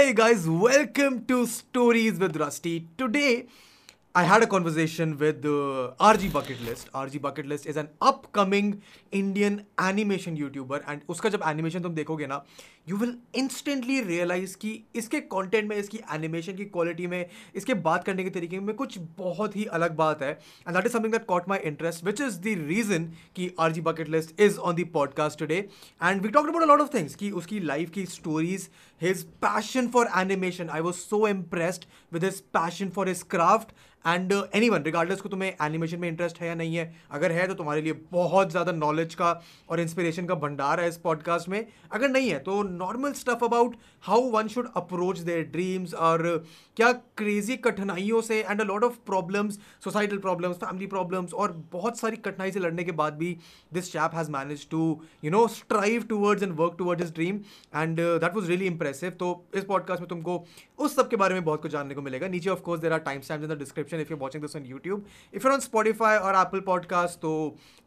Hey guys, welcome to Stories with Rusty. Today, I had a conversation with uh, RG Bucket List. RG Bucket List is an upcoming Indian animation YouTuber and उसका जब animation तुम देखोगे ना you will instantly realise कि इसके content में इसकी animation की क्वालिटी में इसके बात करने के तरीके में कुछ बहुत ही अलग बात है and that is something that caught my interest which is the reason कि R G bucket list is on the podcast today and we talk about a lot of things कि उसकी लाइफ की stories his passion for animation I was so impressed with his passion for his craft and any one regardless को तुम्हें animation में interest है या नहीं है अगर है तो तुम्हारे लिए बहुत ज़्यादा नॉलेज का और इंस्पिरेशन का भंडार है इस पॉडकास्ट में अगर नहीं है तो normal stuff about how one should approach their dreams और क्या क्रेजी कठिनाइयों से and a lot of problems societal problems family problems और बहुत सारी कठिनाई से लड़ने के बाद भी this chap has manage to you know strive towards and work towards his dream and that was really impressive तो इस पॉडकास्ट में तुमको उस सब के बारे में बहुत कुछ जानने को मिलेगा। नीचे of course there are time stamps in the description if you watching this on YouTube if you on Spotify or Apple podcast तो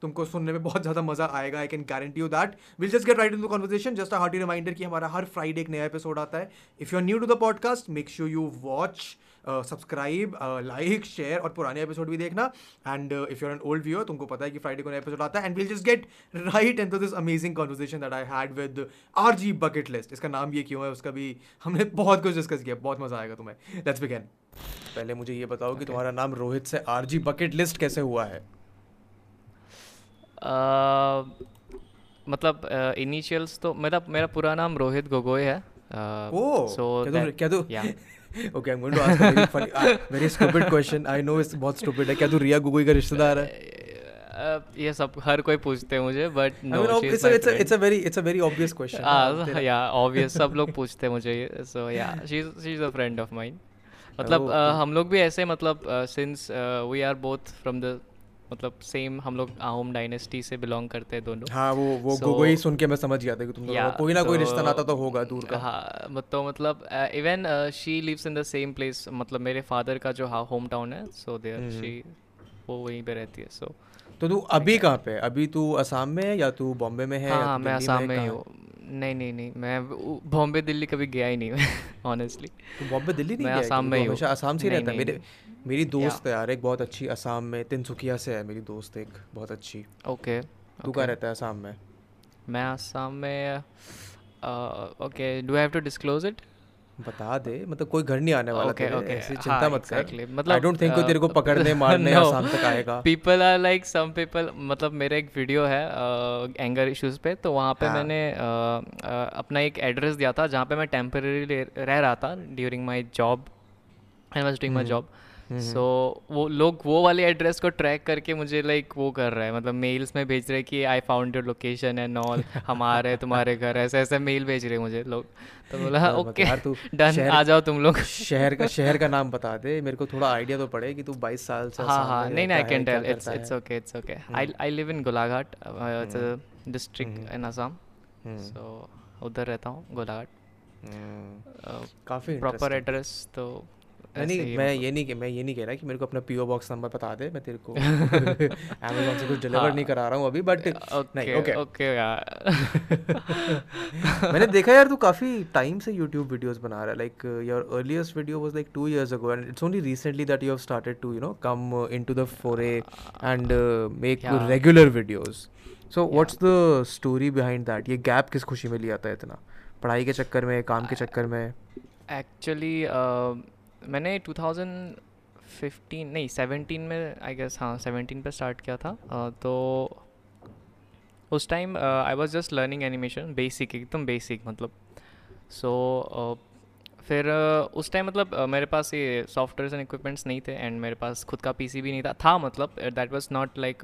तुमको सुनने में बहुत ज़्यादा मज़ा आएगा I can guarantee you that will just get right in the conversation just a hearty reminder कि हमारा हर फ्राइडे एक नया एपिसोड आता है। If you are new to the podcast make sure you watch subscribe like share और पुराने episode भी देखना। And if you're an old viewer तुमको पता है कि फ्राइडे को नया एपिसोड आता है। And will just get right and this amazing conversation that I had with R G bucket list इसका नाम ये क्यों है? उसका भी हमने बहुत कुछ डिस्कस किया। बहुत मज़ा आएगा तुम्हें। लेट्स बिगेन पहले मुझे ये बताओ कि तुम्हारा नाम रोहित से आर जी बकेट लिस्ट कैसे हुआ है? मतलब इनिशियल्स तो मेरा मेरा पूरा नाम रोहित गोगोई है। सो क्या तू okay I am going to ask very funny very stupid question I know it's बहुत स्टूपिड है. क्या तू रिया गोगोई का रिश्तेदार है? ये सब हर कोई पूछते हैं मुझे but no it's it's it's a very it's a very obvious question या ऑब्वियस सब लोग पूछते हैं मुझे ये सो या she she is a friend of mine मतलब uh, हम लोग भी ऐसे मतलब since we are both from the मतलब सेम हम लोग आहूम डायनेस्टी से बिलोंग करते हैं दोनों। हाँ वो वो so, गोगोई सुन के मैं समझ गया था कि तुम yeah, कोई ना so, कोई रिश्ता नाता तो होगा दूर का। हाँ तो मतलब even she lives in the same place मतलब मेरे फादर का जो होम टाउन है सो देयर शी वो वहीं पे रहती है सो so, तो तू अभी कहाँ पे अभी तू असम में है या तू बॉम्बे में है हाँ मैं असम में ही? हूँ नहीं नहीं नहीं मैं बॉम्बे दिल्ली कभी गया ही नहीं ऑनेस्टली तो बॉम्बे दिल्ली नहीं मैं असम में ही हूँ। असम से रहता है? मेरे मेरी दोस्त है यार एक बहुत अच्छी असम में तिनसुकिया से है मेरी दोस्त एक बहुत अच्छी ओके तू कहाँ रहता है असम में मैं असम में okay do have to disclose it बता दे मतलब कोई घर नहीं आने वाला okay, okay. ऐसी चिंता हाँ, मत exactly. कर मतलब आई डोंट थिंक तेरे को पकड़ने मारने no. आसाम तक आएगा people are like some people मतलब मेरा एक वीडियो है एंगर uh, इश्यूज़ पे तो वहाँ पे हाँ. मैंने uh, uh, अपना एक एड्रेस दिया था जहाँ पे मैं टेम्परेरी रह रहा था during my job I was doing my job so so, वो लोग वो वाले एड्रेस को ट्रैक करके मुझे लाइक वो कर रहा है। मतलब मेल्स में भेज रहे कि I found your location and all हमारे तुम्हारे घर ऐसे ऐसे मेल भेज रहे मुझे लोग। तो बोला ओके डन आ जाओ तुम लोग। शहर का शहर का नाम बता दे। मेरे को थोड़ा आइडिया तो पड़े कि तू 22 साल से हाँ हाँ। नहीं नहीं I can tell it's it's okay it's okay I I live in Golaghat district in Assam so उधर रहता हूँ गोलाघाट काफ़ी प्रॉपर एड्रेस तो नहीं मैं ये नहीं मैं ये नहीं कह रहा कि मेरे को अपना पीओ बॉक्स नंबर बता दे मैं तेरे को अमेजोन से कुछ डिलीवर हाँ, नहीं करा रहा हूँ अभी बट नहीं ओके ओके यार मैंने देखा यार तू काफ़ी टाइम से यूट्यूब वीडियोस बना रहा है like your earliest video was like two years ago and it's only recently that you have started to you know come into the fore and make regular videos so what's the story behind that ये gap किस खुशी में लिया था इतना? पढ़ाई के चक्कर में काम के चक्कर में? एक्चुअली मैंने 2015 नहीं 17 में आई गेस हाँ 17 पे स्टार्ट किया था। uh, तो उस time I was just learning animation basic एकदम बेसिक मतलब। सो so, uh, फिर uh, उस टाइम मतलब uh, मेरे पास ये सॉफ्टवेयर एंड इक्विपमेंट्स नहीं थे एंड मेरे पास खुद का पीसी भी नहीं था। था मतलब that was not like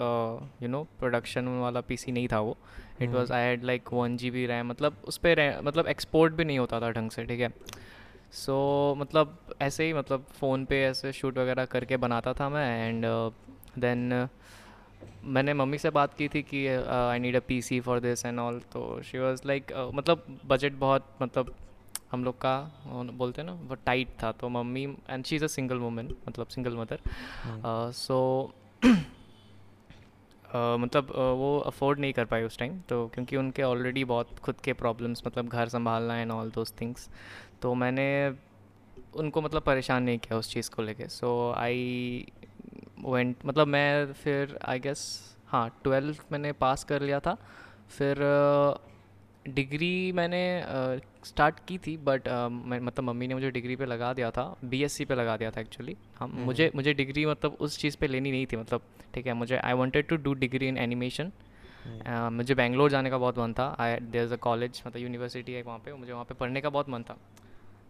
you know production वाला पीसी नहीं था वो। It was I had like one G B RAM मतलब उस पर मतलब एक्सपोर्ट भी नहीं होता था ढंग से ठीक है? सो so, मतलब ऐसे ही मतलब फ़ोन पे ऐसे शूट वगैरह करके बनाता था मैं एंड देन uh, मैंने मम्मी से बात की थी कि I need a P C for this and all तो शी वॉज़ लाइक मतलब बजट बहुत मतलब हम लोग का बोलते हैं ना वो टाइट था तो mummy and she is a single women मतलब सिंगल मदर सो uh, मतलब uh, वो अफोर्ड नहीं कर पाए उस टाइम तो क्योंकि उनके ऑलरेडी बहुत खुद के प्रॉब्लम्स मतलब घर संभालना एंड ऑल दोज थिंग्स तो मैंने उनको मतलब परेशान नहीं किया उस चीज़ को लेके। सो आई वेंट मतलब मैं फिर आई गेस हाँ ट्वेल्थ मैंने पास कर लिया था। फिर डिग्री मैंने स्टार्ट की थी बट मैं मतलब मम्मी ने मुझे डिग्री पे लगा दिया था बीएससी पे लगा दिया था एक्चुअली हम हम्म। मुझे मुझे डिग्री मतलब उस चीज़ पे लेनी नहीं थी मतलब ठीक है मुझे I wanted to do degree in animation मुझे बेंगलोर जाने का बहुत मन था। I there is a college मतलब यूनिवर्सिटी है वहाँ पे मुझे वहाँ पे पढ़ने का बहुत मन था।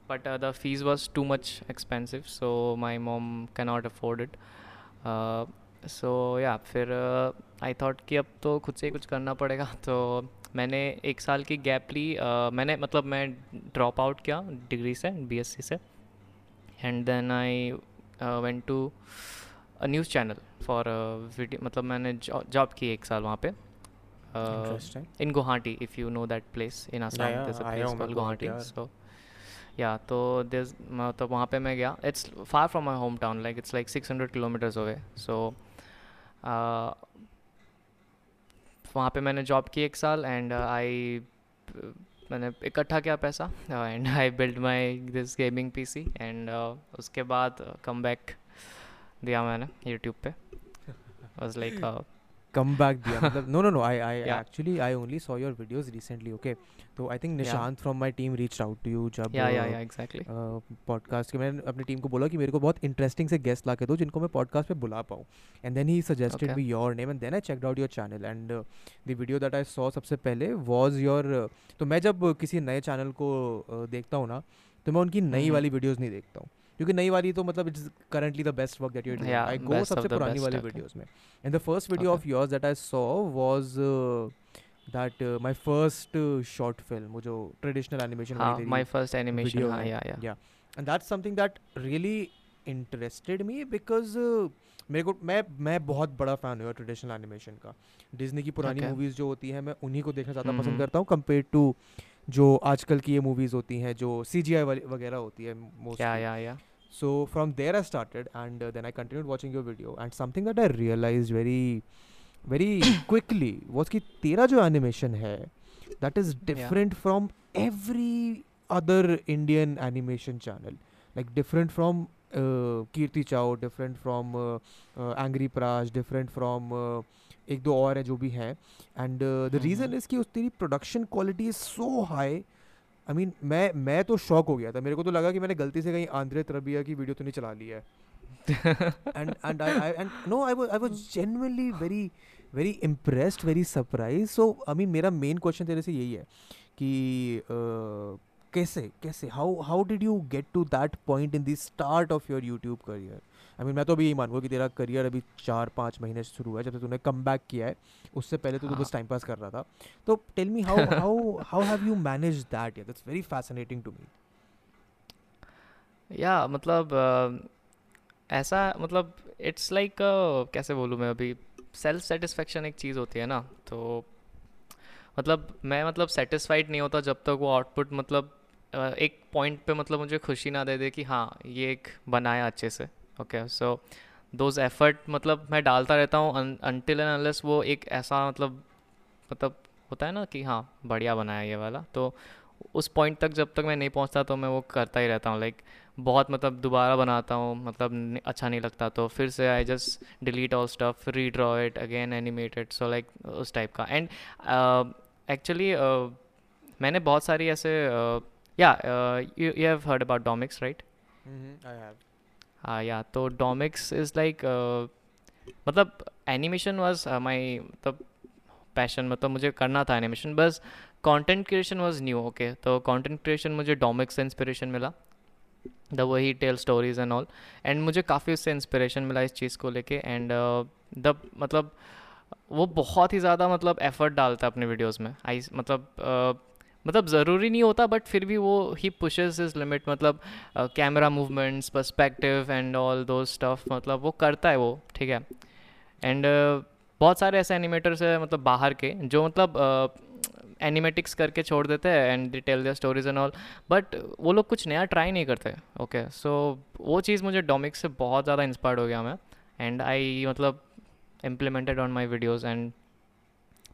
But the fees was too much expensive so my mom cannot afford it so या फिर आई uh, थॉट कि अब तो खुद से ही कुछ करना पड़ेगा। तो मैंने एक साल की गैप ली। Uh, मैंने मतलब मैं ड्रॉप आउट किया डिग्री से बीएससी से। And then I went to a news channel for video मतलब मैंने जॉब की एक साल वहाँ पे। In Guwahati if you know that place in Assam Guwahati so या तो दिस मतलब वहाँ पे मैं गया। It's far from my home town like it's like six hundred kilometres away so वहाँ पे मैंने जॉब की एक साल एंड आई मैंने इकट्ठा किया पैसा and I build my this gaming PC and उसके बाद कम बैक दिया मैंने यूट्यूब पे। वाज लाइक कम बैक दिया मतलब no no no I I. Actually I only saw your videos recently okay तो I think Nishant from my team reached out to you जब exactly podcast के मैंने अपनी टीम को बोला कि मेरे को बहुत इंटरेस्टिंग से गेस्ट ला के दो जिनको मैं पॉडकास्ट पे बुला पाऊँ and then he suggested. Me your name and then I checked out your channel and the video that I saw सबसे पहले वाज योर तो मैं जब किसी नए चैनल को देखता हूँ ना तो मैं उनकी नई। वाली वीडियोस नहीं देखता हूँ क्योंकि नई वाली तो मतलब it's currently the best work that you doing I go सबसे पुरानी वाली वीडियोस में. And the first video of yours that I saw was that my first short film वो जो ट्रेडिशनल एनिमेशन हाँ माई फ़र्स्ट एनिमेशन हाँ या या that's something that really interested me because uh, मेरे को मैं मैं बहुत बड़ा फ़ैन हुआ ट्रेडिशनल एनिमेशन का। डिज्नी की पुरानी. मूवीज़ जो होती हैं मैं उन्हीं को देखना ज़्यादा पसंद हम्म। करता हूँ कंपेयर टू जो आजकल की ये मूवीज़ होती हैं जो सी जी आई वगैरह होती है या मोस्टली या या so from there i started and uh, then i continued watching your video and something that i realized very very quickly was कि तेरा जो animation है that is different from every other indian animation channel like different from uh, kirti chow different from uh, uh, angry prash different from uh, एक दो और है जो भी हैं and the reason hmm. Is कि उस तेरी production quality is so high I mean मैं मैं तो शॉक हो गया था मेरे को तो लगा कि मैंने गलती से कहीं आंद्रे तरबिया की वीडियो तो नहीं चला ली है and and I, I and no I was I was genuinely very very impressed very surprised so I mean मेरा main question तेरे से यही है कि uh, कैसे कैसे how how did you get to that point in the start of your YouTube I mean मैं तो अभी यही मानूँगा कि तेरा करियर अभी चार पाँच महीने से शुरू हुआ है जब से तूने कम बैक किया है उससे पहले तो तू हाँ। बस टाइम पास कर रहा था। तो tell me how how how have you manage that या that's very fascinating to me या मतलब ऐसा मतलब इट्स लाइक कैसे बोलूँ मैं अभी? सेल्फ सेटिस्फेक्शन एक चीज़ होती है ना तो मतलब मैं मतलब सेटिस्फाइड नहीं होता जब तक वो आउटपुट मतलब एक पॉइंट पे मतलब मुझे खुशी ना दे दे कि हाँ ये एक बनाया अच्छे से। ओके सो दोज एफर्ट मतलब मैं डालता रहता हूँ अनटिल एंड अनलेस वो एक ऐसा मतलब मतलब होता है ना कि हाँ बढ़िया बनाया ये वाला। तो उस पॉइंट तक जब तक मैं नहीं पहुँचता तो मैं वो करता ही रहता हूँ। लाइक बहुत मतलब दोबारा बनाता हूँ मतलब अच्छा नहीं लगता। तो फिर से I just delete all stuff redraw it again animated so like उस टाइप का। एंड एक्चुअली मैंने बहुत सारी ऐसे या you have heard about Domics right I have हाँ या तो डोमिक्स इज़ लाइक मतलब एनिमेशन वाज माई मतलब पैशन मतलब मुझे करना था एनिमेशन बस content creation was new okay तो कंटेंट क्रिएशन मुझे डोमिक्स से इंस्पिरेशन मिला द वही tell stories and all and मुझे काफ़ी उससे इंस्पिरेशन मिला इस चीज़ को लेके एंड द मतलब वो बहुत ही ज़्यादा मतलब एफर्ट डालता है अपने वीडियोस में आई मतलब uh, मतलब ज़रूरी नहीं होता बट फिर भी वो ही पुशेस इज़ लिमिट मतलब camera movements perspective and all those stuff मतलब वो करता है वो ठीक है? एंड uh, बहुत सारे ऐसे एनिमेटर्स हैं मतलब बाहर के जो मतलब एनिमेटिक्स uh, करके छोड़ देते हैं and they tell stories and all but वो लोग कुछ नया ट्राई नहीं करते ओके सो so, वो चीज़ मुझे डोमिक से बहुत ज़्यादा इंस्पायर्ड हो गया मैं एंड आई मतलब implemented on my videos and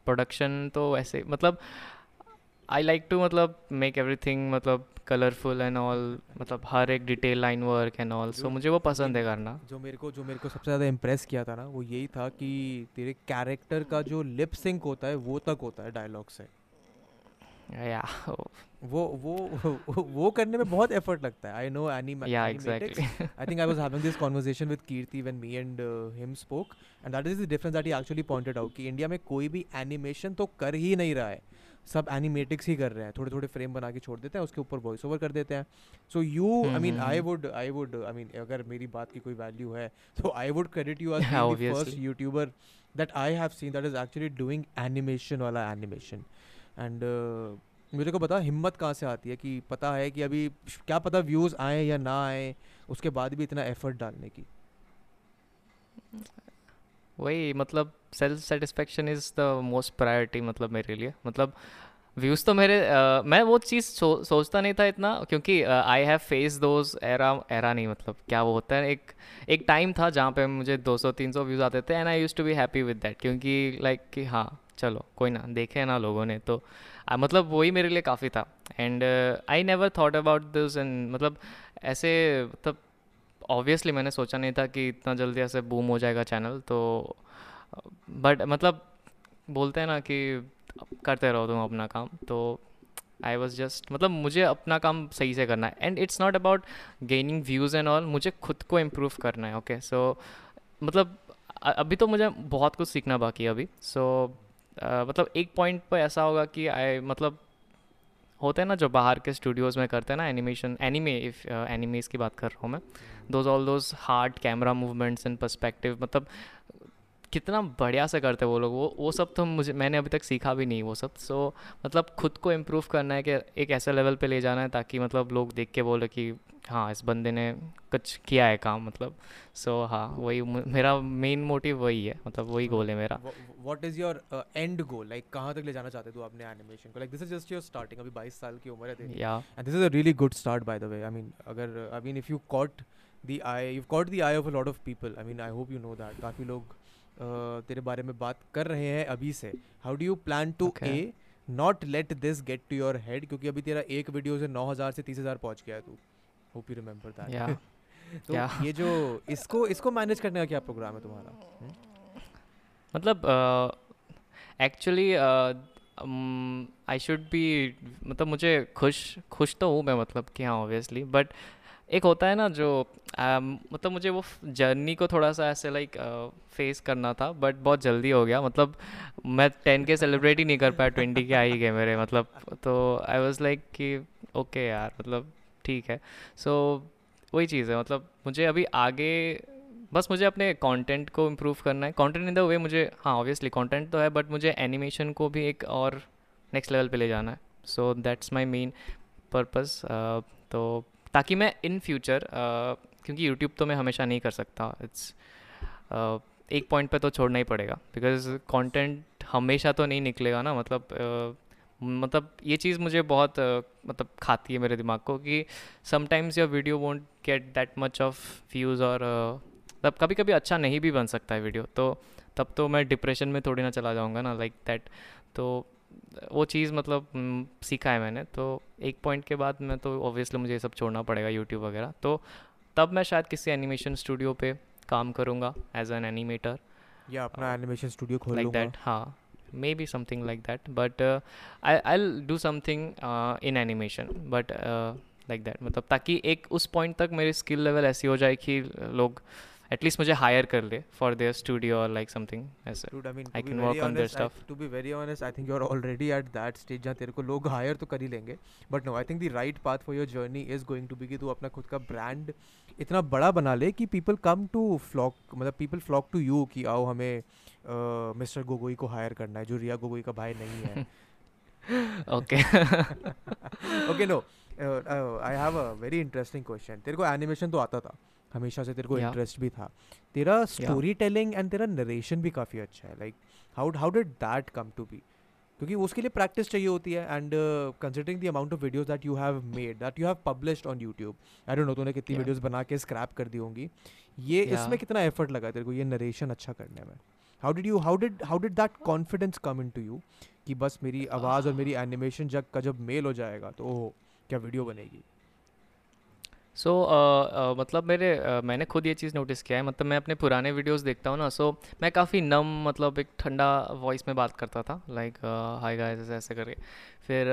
production तो ऐसे मतलब आई लाइक टू मतलब मेक एवरीथिंग मतलब कलरफुल एंड ऑल मतलब हर एक detail line work and all so मुझे वो पसंद है करना। जो मेरे को जो मेरे को सबसे ज़्यादा इम्प्रेस किया था ना वो यही था कि तेरे कैरेक्टर का जो लिप सिंक होता है वो तक होता है डायलॉग से। या वो वो वो करने में बहुत एफर्ट लगता है। आई नो एनी या exactly I think I was having this conversation with Kirti when me and him spoke and that is the difference that he actually pointed out कि इंडिया में कोई भी एनिमेशन तो कर ही नहीं रहा है। सब एनिमेटिक्स ही कर रहे हैं। थोड़े थोड़े फ्रेम बना के छोड़ देते हैं उसके ऊपर वॉइस ओवर कर देते हैं। So you I mean I would I would I mean अगर मेरी बात की कोई वैल्यू है तो I would credit you as first YouTuber that I have seen that is actually doing animation वाला एनिमेशन एंड मेरे को पता हिम्मत कहाँ से आती है कि पता है कि अभी क्या पता व्यूज़ आए या ना आए उसके बाद भी इतना एफर्ट डालने की। वही मतलब self satisfaction is the most priority मतलब मेरे लिए। मतलब व्यूज़ तो मेरे uh, मैं वो चीज़ सो, सोचता नहीं था इतना क्योंकि I have face those era era नहीं मतलब क्या वो होता है एक एक टाइम था जहाँ पे मुझे 200-300 व्यूज़ आते थे and I use to be happy with that क्योंकि लाइक like, कि हाँ चलो कोई ना देखे ना लोगों ने तो uh, मतलब वही मेरे लिए काफ़ी था। And I never thought about this and मतलब ऐसे मतलब ऑब्वियसली मैंने सोचा नहीं था कि इतना जल्दी ऐसे बूम हो जाएगा चैनल तो बट मतलब बोलते हैं ना कि करते रहो तुम अपना काम तो आई वॉज़ जस्ट मतलब मुझे अपना काम सही से करना है and it's not about gaining views and all मुझे खुद को इम्प्रूव करना है ओके okay? सो so, मतलब अभी तो मुझे बहुत कुछ सीखना बाकी है अभी सो so, uh, मतलब एक पॉइंट पर ऐसा होगा कि आई मतलब होते हैं ना, जो बाहर के स्टूडियोज़ में करते हैं ना एनिमेशन एनिमे इफ़ एनिमेज की बात कर रहा हूँ मैं। Those all those hard camera movements and perspective मतलब कितना बढ़िया से करते वो लोग। वो वो सब तो मुझे मैंने अभी तक सीखा भी नहीं वो सब। सो so, मतलब खुद को इम्प्रूव करना है कि एक ऐसे लेवल पे ले जाना है ताकि मतलब लोग देख के बोले कि हाँ इस बंदे ने कुछ किया है काम मतलब। सो so, हाँ वही मेरा मेन मोटिव वही है मतलब वही गोल है मेरा। What is your end goal like कहाँ तक ले जाना चाहते हो अपने एनिमेशन को? Like this is just your starting अभी 22 साल की उम्र है या and this is a really good start by the way I mean अगर I mean if you caught the eye you caught the eye of a lot of people I mean I hope you know that काफ़ी लोग तेरे बारे में बात कर रहे हैं अभी से how do you plan to uh not let this get to your head क्योंकि अभी तेरा एक वीडियो से नौ हज़ार से तीस हज़ार पहुँच गया है तू होप यू रिमेंबर दैट तो yeah. ये जो इसको इसको मैनेज करने का क्या प्रोग्राम है तुम्हारा हुँ? हम्म? मतलब एक्चुअली आई शुड बी मतलब मुझे खुश खुश तो हूँ मैं मतलब कि हाँ ऑब्वियसली बट एक होता है ना जो आ, मतलब मुझे वो जर्नी को थोड़ा सा ऐसे लाइक फेस करना था बट बहुत जल्दी हो गया। मतलब मैं टेन के सेलिब्रेट ही नहीं कर पाया ट्वेंटी के आ ही गए मेरे मतलब तो आई वॉज़ लाइक कि ओके यार मतलब ठीक है। सो वही चीज़ है मतलब मुझे अभी आगे बस मुझे अपने कंटेंट को इम्प्रूव करना है। कंटेंट इन द वे मुझे हाँ ऑब्वियसली कंटेंट तो है बट मुझे एनिमेशन को भी एक और नेक्स्ट लेवल पे ले जाना है। So that's my main purpose तो ताकि मैं इन फ्यूचर क्योंकि यूट्यूब तो मैं हमेशा नहीं कर सकता। इट्स uh, एक पॉइंट पे तो छोड़ना ही पड़ेगा। बिकॉज़ कंटेंट हमेशा तो नहीं निकलेगा ना। मतलब uh, मतलब ये चीज़ मुझे बहुत uh, मतलब खाती है मेरे दिमाग को कि sometimes your video won't get that much of views और तब कभी कभी अच्छा नहीं भी बन सकता है वीडियो तो तब तो मैं डिप्रेशन में थोड़ी ना चला जाऊँगा ना लाइक like दैट तो वो चीज़ मतलब सीखा है मैंने। तो एक पॉइंट के बाद मैं तो ऑब्वियसली मुझे ये सब छोड़ना पड़ेगा यूट्यूब वगैरह। तो तब मैं शायद किसी एनिमेशन स्टूडियो पे काम करूँगा एज एन एनिमेटर या अपना एनिमेशन स्टूडियो खोल लाइक दैट हाँ। Maybe something like that but I I do something in animation but like that मतलब ताकि एक उस पॉइंट तक मेरी स्किल लेवल ऐसी हो जाए कि लोग एटलीस्ट मुझे हायर कर ले फॉर देयर स्टूडियो और लाइक समथिंग ऐसे Dude, I mean, I can work on their stuff. To be very honest, I think you're already at that stage जहाँ तेरे को लोग हायर तो कर ही लेंगे। But no I think the right path for your journey is going to be कि तू अपना खुद का ब्रांड इतना बड़ा बना ले कि पीपल कम टू फ्लॉक मतलब पीपल फ्लॉक टू यू कि आओ हमें मिस्टर uh, गोगोई को हायर करना है जो रिया गोगोई का भाई नहीं है। Okay okay no I have a very interesting question तेरे को एनिमेशन तो आता था। हमेशा से तेरे को इंटरेस्ट भी था। तेरा स्टोरी टेलिंग एंड तेरा नरेशन भी काफ़ी अच्छा है like how how did that come to be क्योंकि उसके लिए प्रैक्टिस चाहिए होती है and considering the amount of videos that you have made that you have published on YouTube I don't know तूने कितनी वीडियोस बना के स्क्रैप कर दी होंगी। ये इसमें कितना एफर्ट लगा तेरे को ये नरेशन अच्छा करने में? How did you how did how did that confidence come into you कि बस मेरी आवाज़ और मेरी एनिमेशन जब का जब मेल हो जाएगा तो ओह क्या वीडियो बनेगी? सो so, uh, uh, मतलब मेरे uh, मैंने खुद ये चीज़ नोटिस किया है मतलब मैं अपने पुराने वीडियोस देखता हूँ ना सो so, मैं काफ़ी नम मतलब एक ठंडा वॉइस में बात करता था लाइक हाय गाइस ऐसे ऐसे करके। फिर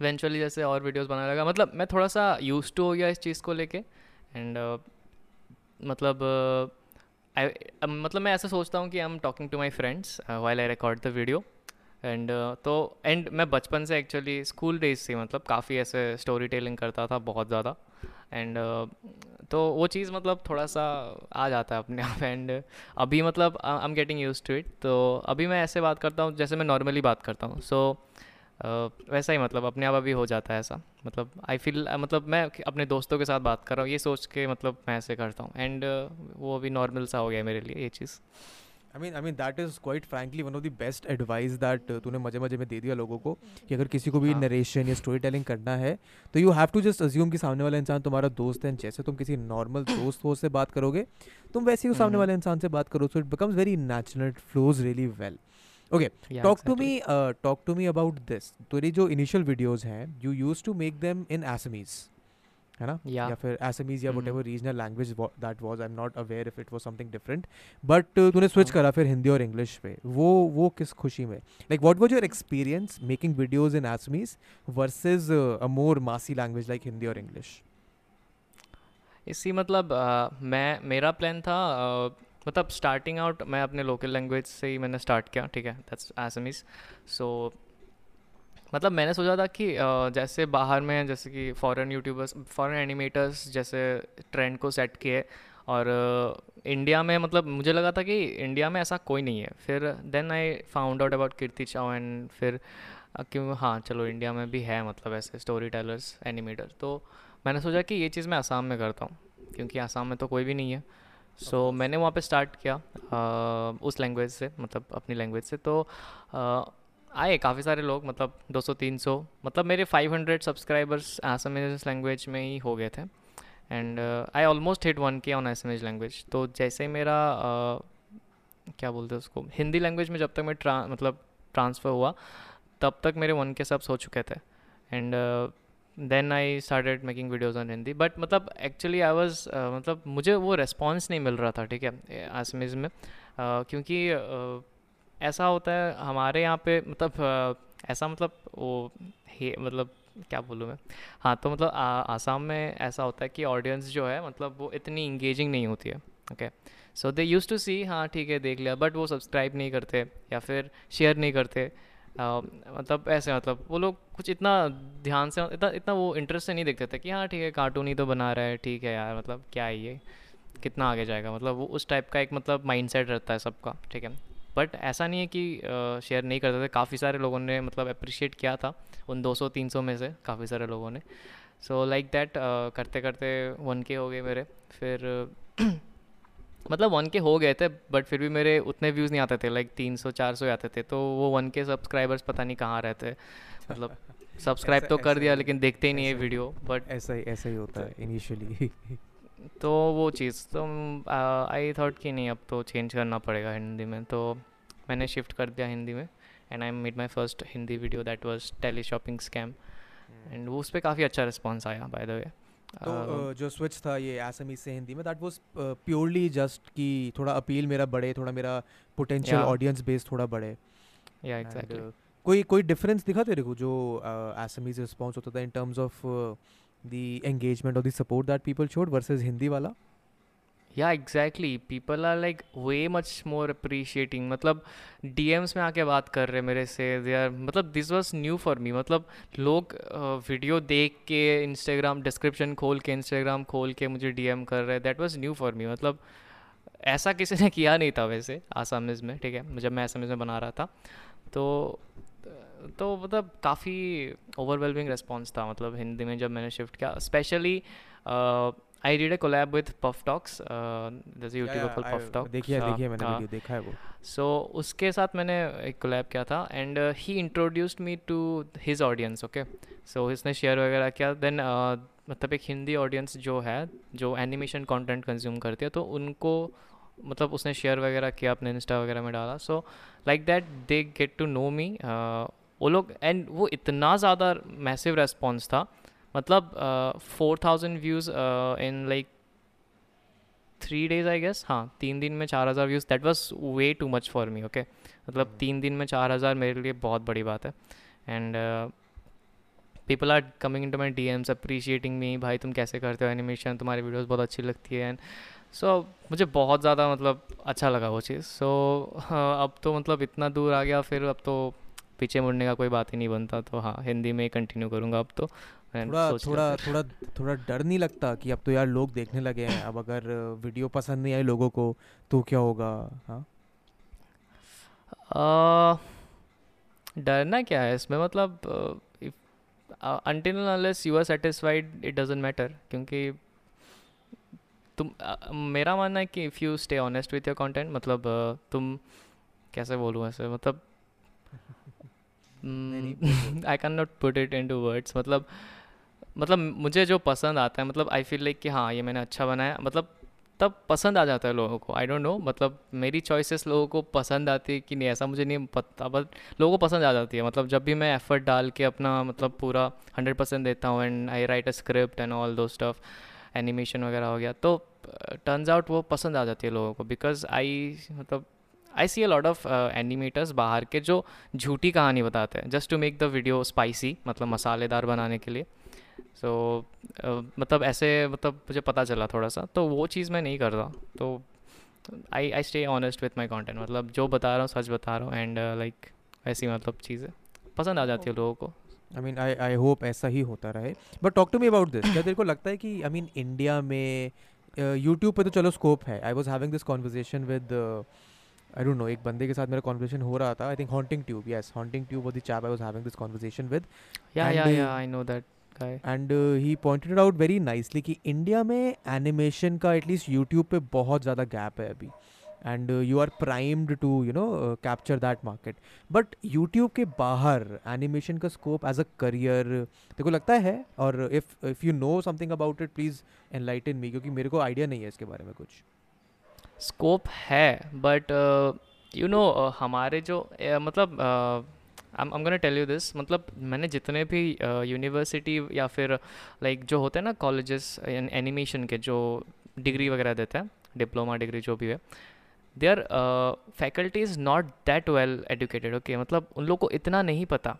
इवेंचुअली जैसे और वीडियोस बनाने लगा मतलब मैं थोड़ा सा यूज़ टू हो गया इस चीज़ को लेके एंड मतलब आई मतलब मैं ऐसा सोचता हूँ कि I am talking to my friends while I record the video and तो एंड मैं बचपन से एक्चुअली स्कूल डेज़ से मतलब काफ़ी ऐसे स्टोरी टेलिंग करता था बहुत ज़्यादा। एंड uh, तो वो चीज़ मतलब थोड़ा सा आ जाता है अपने आप। एंड अभी मतलब I am getting use to it तो अभी मैं ऐसे बात करता हूँ जैसे मैं नॉर्मली बात करता हूँ। सो so, uh, वैसा ही मतलब अपने आप अभी हो जाता है ऐसा। मतलब आई फील मतलब मैं अपने दोस्तों के साथ बात कर रहा हूँ ये सोच के मतलब मैं ऐसे करता हूँ। एंड uh, वो अभी नॉर्मल सा हो गया मेरे लिए ये चीज़। I mean I mean that is quite frankly one of the best advice that तूने मज़े मज़े में दे दिया लोगों को कि अगर किसी को भी नरेशन हाँ। या स्टोरी टेलिंग करना है तो you have to just assume कि सामने वाला इंसान तुम्हारा दोस्त है जैसे तुम किसी नॉर्मल दोस्त हो से बात करोगे तुम वैसे ही सामने हम्म। वाले इंसान से बात करो so it becomes very natural it flows really well okay talk to me talk to me about this तेरी जो इनिशियल वीडियोज़ हैं you use to make them in Assamese है ना? Yeah. या फिर एसएमईज या whatever regional language that was I am not aware if it was something different but तूने switch करा फिर हिंदी और इंग्लिश पे। वो वो किस खुशी में? Like what was your experience making videos in Assamese versus a more massy language like Hindi और इंग्लिश इसी मतलब uh, मैं मेरा प्लान था uh, मतलब स्टार्टिंग आउट मैं अपने लोकल लैंग्वेज से ही मैंने स्टार्ट किया ठीक है? दैट्स एसएमईज सो मतलब मैंने सोचा था कि जैसे बाहर में जैसे कि फॉरेन यूट्यूबर्स फॉरेन एनिमेटर्स जैसे ट्रेंड को सेट किए और इंडिया में मतलब मुझे लगा था कि इंडिया में ऐसा कोई नहीं है। फिर then I found out about Kirti Chow and फिर क्यों हाँ चलो इंडिया में भी है मतलब ऐसे स्टोरी टेलर्स एनिमेटर तो मैंने सोचा कि ये चीज़ मैं आसाम में करता हूँ क्योंकि आसाम में तो कोई भी नहीं है। सो so, मैंने वहाँ पे स्टार्ट किया आ, उस लैंग्वेज से मतलब अपनी लैंग्वेज से। तो आए काफ़ी सारे लोग मतलब 200-300 मतलब मेरे 500 सब्सक्राइबर्स एसएमएस लैंग्वेज में ही हो गए थे। And I almost hit one K on Assamese language तो जैसे मेरा uh, क्या बोलते हैं उसको हिंदी लैंग्वेज में जब तक मैं ट्रा मतलब ट्रांसफ़र हुआ तब तक मेरे वन के सब हो चुके थे। And then I started making videos on Hindi. But मतलब एक्चुअली आई वॉज़ मतलब मुझे वो रेस्पॉन्स नहीं मिल रहा था ठीक है एसएमएस में। Uh, क्योंकि uh, ऐसा होता है हमारे यहाँ पे मतलब ऐसा मतलब वो हे मतलब क्या बोलूँ मैं? हाँ तो मतलब आसाम में ऐसा होता है कि ऑडियंस जो है मतलब वो इतनी इंगेजिंग नहीं होती है okay so they use to see हाँ ठीक है देख लिया बट वो सब्सक्राइब नहीं करते या फिर शेयर नहीं करते। आ, मतलब ऐसे मतलब वो लोग कुछ इतना ध्यान से इतना इतना वो इंटरेस्ट से नहीं देखते थे कि हाँ ठीक है कार्टून ही तो बना रहा है ठीक है यार मतलब क्या है ये कितना आगे जाएगा? मतलब वो उस टाइप का एक मतलब माइंडसेट रहता है सबका ठीक है? बट ऐसा नहीं है कि शेयर नहीं करते थे। काफ़ी सारे लोगों ने मतलब अप्रिशिएट किया था उन 200-300 में से काफ़ी सारे लोगों ने। सो लाइक दैट करते करते वन के हो गए मेरे। फिर मतलब वन के हो गए थे बट फिर भी मेरे उतने व्यूज़ नहीं आते थे। लाइक तीन सौ चार सौ आते थे। तो वो वन के सब्सक्राइबर्स पता नहीं कहाँ रहते मतलब सब्सक्राइब तो कर दिया लेकिन देखते ही नहीं है वीडियो बट ऐसा ही ऐसा ही होता है इनिशियली तो वो चीज़ तो आई थॉट कि नहीं अब तो चेंज करना पड़ेगा हिंदी में। तो मैंने शिफ्ट कर दिया हिंदी में and I made my first Hindi video that was teleshopping scam and वो उस पर काफ़ी अच्छा रिस्पॉन्स आया बाय द वे तो uh, जो स्विच था ये एसएमई से हिंदी में दैट वाज प्योरली जस्ट कि थोड़ा अपील मेरा बढ़े थोड़ा मेरा पोटेंशियल ऑडियंस बेस थोड़ा बढ़े। या एग्जैक्टली कोई कोई डिफरेंस दिखा तेरे को जो से रिस्पॉन्स होता था in terms of the engagement or the support that people showed versus Hindi wala? या exactly people are like way much more appreciating मतलब डीएम्स में आके बात कर रहे हैं मेरे से दे आर मतलब this was new for me मतलब लोग वीडियो देख के इंस्टाग्राम डिस्क्रिप्शन खोल के इंस्टाग्राम खोल के मुझे डीएम कर रहे हैं that was new for me मतलब ऐसा किसी ने किया नहीं था वैसे, आसामिज में, ठीक है? जब मैं आसामिज में बना रहा था तो तो मतलब काफ़ी ओवरवेलमिंग रिस्पॉन्स था मतलब हिंदी में जब मैंने शिफ्ट किया। Specially I read a collab with Puff Talks जैसे यूट्यूबर कॉल पफ टॉक देखिए देखिए मैंने वीडियो देखा है वो। सो उसके साथ मैंने एक कोलैब किया था and he introduced me to his audience okay so इसने शेयर वगैरह किया। देन uh, मतलब एक हिंदी ऑडियंस जो है जो एनिमेशन कंटेंट कंज्यूम करती है तो उनको मतलब उसने शेयर वगैरह किया अपने इंस्टा वगैरह में डाला। So like that they get to know me वो लोग एंड वो इतना ज़्यादा मैसिव रेस्पॉन्स था। मतलब four thousand views in like three days I guess हाँ तीन दिन में चार हज़ार views that was way too much for me okay मतलब हम्म। तीन दिन में चार हज़ार मेरे लिए बहुत बड़ी बात है। And people are coming into my DMs appreciating me भाई तुम कैसे करते हो एनिमेशन तुम्हारी वीडियोज़ बहुत अच्छी लगती है। एंड सो so, मुझे बहुत ज़्यादा मतलब अच्छा लगा वो चीज़। सो so, अब तो मतलब इतना दूर आ गया। फिर अब तो पीछे मुड़ने का कोई बात ही नहीं बनता तो हाँ हिंदी में ही कंटिन्यू करूँगा अब तो। थोड़ा थोड़ा थोड़ा थोड़ा डर नहीं लगता कि अब तो यार लोग देखने लगे हैं अब अगर वीडियो पसंद नहीं आई लोगों को तो क्या होगा? हाँ? डरना क्या है इसमें? मतलब until unless you are satisfied it doesn't matter क्योंकि तुम मेरा मानना है कि if you stay honest with your content मतलब तुम कैसे बोलूँ ऐसे मतलब I can not put it into words मतलब मतलब मुझे जो पसंद आता है मतलब आई फील लाइक कि हाँ ये मैंने अच्छा बनाया। मतलब तब पसंद आ जाता है लोगों को। आई डोंट नो मतलब मेरी चॉइसेस लोगों को पसंद आती है कि नहीं ऐसा मुझे नहीं पता बट लोगों को पसंद आ जाती है। मतलब जब भी मैं एफर्ट डाल के अपना मतलब पूरा हंड्रेड परसेंट देता हूँ and I write a script and all those stuff animation वगैरह हो गया तो टर्न्स आउट वो पसंद आ जाती है लोगों को। बिकॉज़ आई मतलब I see a lot of animators बाहर के जो झूठी कहानी बताते हैं just to make the video spicy मतलब मसालेदार बनाने के लिए। सो so, uh, मतलब ऐसे मतलब मुझे पता चला थोड़ा सा तो वो चीज़ मैं नहीं कर रहा तो I I stay honest with my content मतलब जो बता रहा हूँ सच बता रहा हूँ एंड लाइक ऐसी मतलब चीज़ें। पसंद आ जाती है लोगों को। आई मीन आई आई होप ऐसा ही होता रहे। But talk to me about this क्या तेरे को लगता है कि आई मीन इंडिया में यूट्यूब पे तो चलो स्कोप है। I was having this conversation with I don't know एक बंदे के साथ मेरा कॉन्वर्सेशन हो रहा था I think Haunting Tube yes Haunting Tube was the chap I was having this conversation with yeah yeah yeah I know that guy and he pointed out very nicely कि India में animation का at least YouTube पे बहुत ज़्यादा gap है अभी। And you are primed to you know capture that market but YouTube के बाहर एनिमेशन का स्कोप एज अ करियर तेरे को लगता है? और if if you know something about it please enlighten me क्योंकि मेरे को आइडिया नहीं है इसके बारे में कुछ। स्कोप है बट यू नो हमारे जो uh, मतलब I am gonna tell you this मतलब मैंने जितने भी यूनिवर्सिटी uh, या फिर लाइक like, जो होते हैं ना कॉलेजेस एनिमेशन के जो डिग्री वगैरह देते हैं डिप्लोमा डिग्री जो भी है their faculty is not that well educated okay मतलब उन लोग को इतना नहीं पता।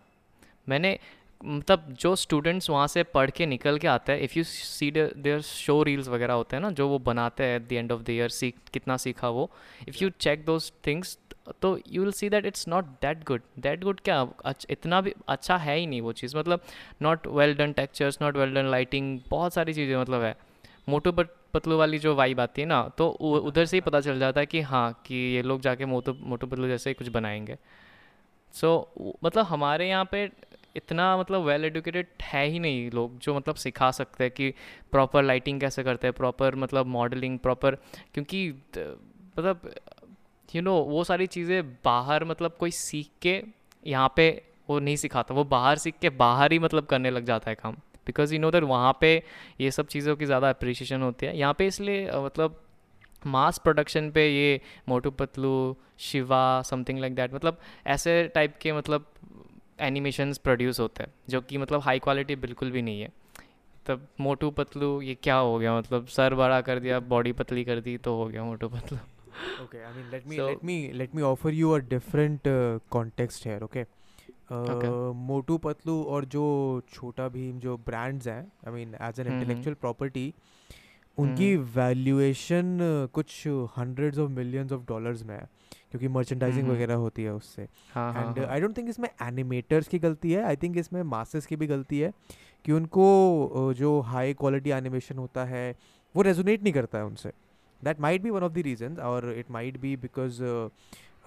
मैंने मतलब जो स्टूडेंट्स वहाँ से पढ़ के निकल के आते हैं if you see their show reels वगैरह होते हैं ना जो वो बनाते हैं at the end of the year सीख कितना सीखा वो if you check those things तो you will see that it's not that good that good क्या इतना भी अच्छा है ही नहीं वो चीज़। मतलब not well done textures not well done lighting बहुत सारी चीज़ें मतलब है। मोटू पत, पतलू वाली जो वाइब आती है ना तो उधर से ही पता चल जाता है कि हाँ कि ये लोग जाके मोटू मोटू पतलू जैसे कुछ बनाएँगे। सो so, मतलब हमारे यहाँ पे इतना मतलब वेल एडुकेटेड है ही नहीं लोग जो मतलब सिखा सकते हैं कि प्रॉपर लाइटिंग कैसे करते हैं प्रॉपर मतलब मॉडलिंग प्रॉपर क्योंकि मतलब यू नो वो सारी चीज़ें बाहर मतलब कोई सीख के यहाँ पे वो नहीं सिखाता, वो बाहर सीख के बाहर ही मतलब करने लग जाता है काम। बिकॉज़ यू नो दैट वहाँ पे ये सब चीज़ों की ज़्यादा अप्रिशिएशन होती है। यहाँ पे इसलिए मतलब मास प्रोडक्शन पे ये Motu Patlu Shiva something like that मतलब ऐसे टाइप के मतलब एनिमेशंस प्रोड्यूस होते हैं जो कि मतलब हाई क्वालिटी बिल्कुल भी नहीं है। तब मोटू पतलू ये क्या हो गया? मतलब सर बड़ा कर दिया बॉडी पतली कर दी तो हो गया Motu Patlu. Okay i mean let me So- let me let me offer you a different uh, context here okay? Okay. Motu Patlu और जो छोटा भीम जो ब्रांड्स हैं I mean as an. Intellectual property उनकी वैल्यूएशन कुछ hundreds of millions of dollars में है। क्योंकि मर्चेंडाइजिंग हम्म, हम्म। वगैरह होती है उससे। एंड आई डोंट थिंक इसमें एनिमेटर्स की गलती है आई थिंक इसमें मासेस की भी गलती है कि उनको जो हाई क्वालिटी एनिमेशन होता है वो रेजोनेट नहीं करता है उनसे। That might be one of the reason और इट माइट बी बिकॉज़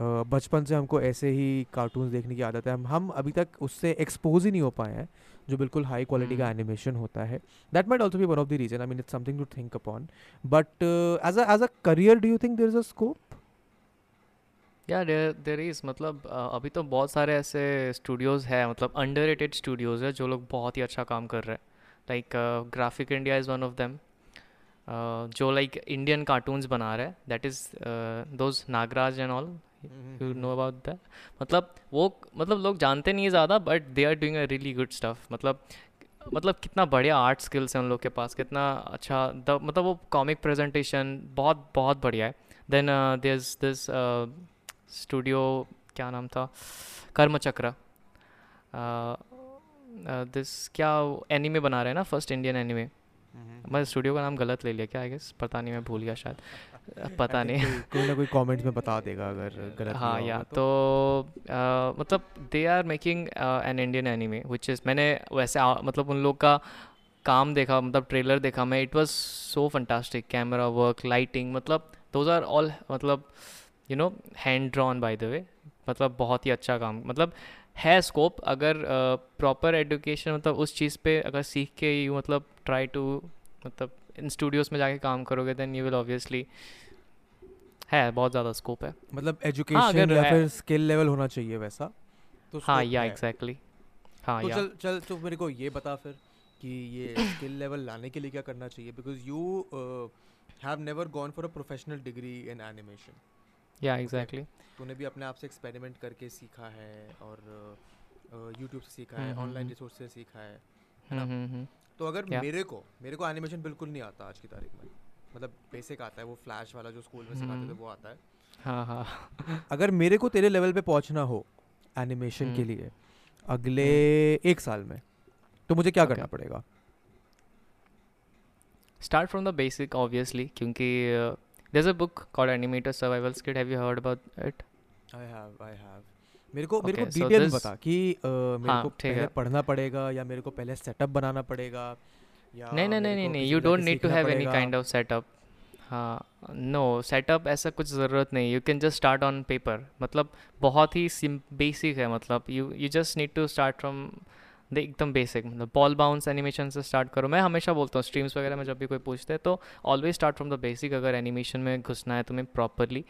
बचपन से हमको ऐसे ही कार्टून देखने की आदत है। हम हम अभी तक उससे एक्सपोज ही नहीं हो पाए हैं जो बिल्कुल हाई क्वालिटी का हम्म। एनिमेशन होता है। That might also be one of the reason I mean it's something to think upon but as as a career do you think there is a scope या देर देर इज़ मतलब अ, अभी तो बहुत सारे ऐसे Studios हैं मतलब under rated Studios है जो लोग बहुत ही अच्छा काम कर रहे हैं। Like Graphic India is one of them जो लाइक इंडियन कार्टून्स बना रहे हैं that is those Nagraj and all you know about that मतलब वो मतलब लोग जानते नहीं है ज़्यादा but they are doing a really good stuff मतलब मतलब कितना बढ़िया आर्ट स्किल्स हैं उन लोग के पास कितना अच्छा द मतलब वो कॉमिक प्रेजेंटेशन बहुत बहुत बढ़िया है। देन दिस दिस स्टूडियो क्या नाम था? कर्मचक्र। दिस क्या एनीमे बना रहे हैं ना फ़र्स्ट इंडियन एनीमे मैं स्टूडियो का नाम गलत ले लिया क्या आई गेस पता नहीं मैं भूल गया शायद। पता नहीं। कोई ना कोई कमेंट्स में बता देगा अगर गलत हाँ या तो, तो मतलब they are making an Indian anime which is मैंने वैसे आ, मतलब उन लोग का काम देखा मतलब ट्रेलर देखा मैं it was so fantastic camera work lighting मतलब दोज आर ऑल मतलब you know hand drawn by the way मतलब बहुत ही अच्छा काम मतलब है स्कोप अगर प्रॉपर uh, एडुकेशन मतलब उस चीज़ पे अगर सीख के यू मतलब ट्राई टू मतलब इन स्टूडियोज़ में जाके काम करोगे देन यू विल ऑब्वियसली है बहुत ज़्यादा स्कोप है। मतलब एजुकेशन हाँ, या फिर स्किल लेवल होना चाहिए वैसा तो हाँ या एग्जैक्टली exactly. हाँ तो या। चल चल तो मेरे को ये बता फिर कि ये स्किल लेवल लाने के लिए क्या करना चाहिए because you have never gone for a professional degree in animation या एग्जैक्टली तूने भी अपने आप से एक्सपेरिमेंट करके सीखा है और यूट्यूब से सीखा है ऑनलाइन हम्म, रिसोर्स से सीखा है है ना? तो अगर मेरे को मेरे को एनिमेशन बिल्कुल नहीं आता आज की तारीख में। मतलब बेसिक आता है वो फ्लैश वाला जो स्कूल में सिखाते थे हम्म। वो आता है। हाँ हाँ। अगर मेरे को तेरे लेवल पे पहुँचना हो एनिमेशन के हम्म। लिए अगले हम्म। एक साल में तो मुझे क्या करना पड़ेगा? Start from the basic obviously क्योंकि is a book called Animator Survival Kit have you heard about it I have I have मेरे को okay, मेरे को डिटेल so बता कि uh, मेरे हाँ, को पहले पढ़ना पड़ेगा या मेरे को पहले सेटअप बनाना पड़ेगा या नहीं नहीं नहीं नहीं you don't need to have any kind of setup हाँ नो सेटअप ऐसा कुछ ज़रूरत नहीं। You can just start on paper मतलब बहुत ही बेसिक है मतलब। You you just need to start from एकदम बेसिक मतलब बॉल बाउंस एनिमेशन से स्टार्ट करो। मैं हमेशा बोलता हूँ स्ट्रीम्स वगैरह में जब भी कोई पूछते हैं तो always start from the basic अगर एनिमेशन में घुसना है तुम्हें properly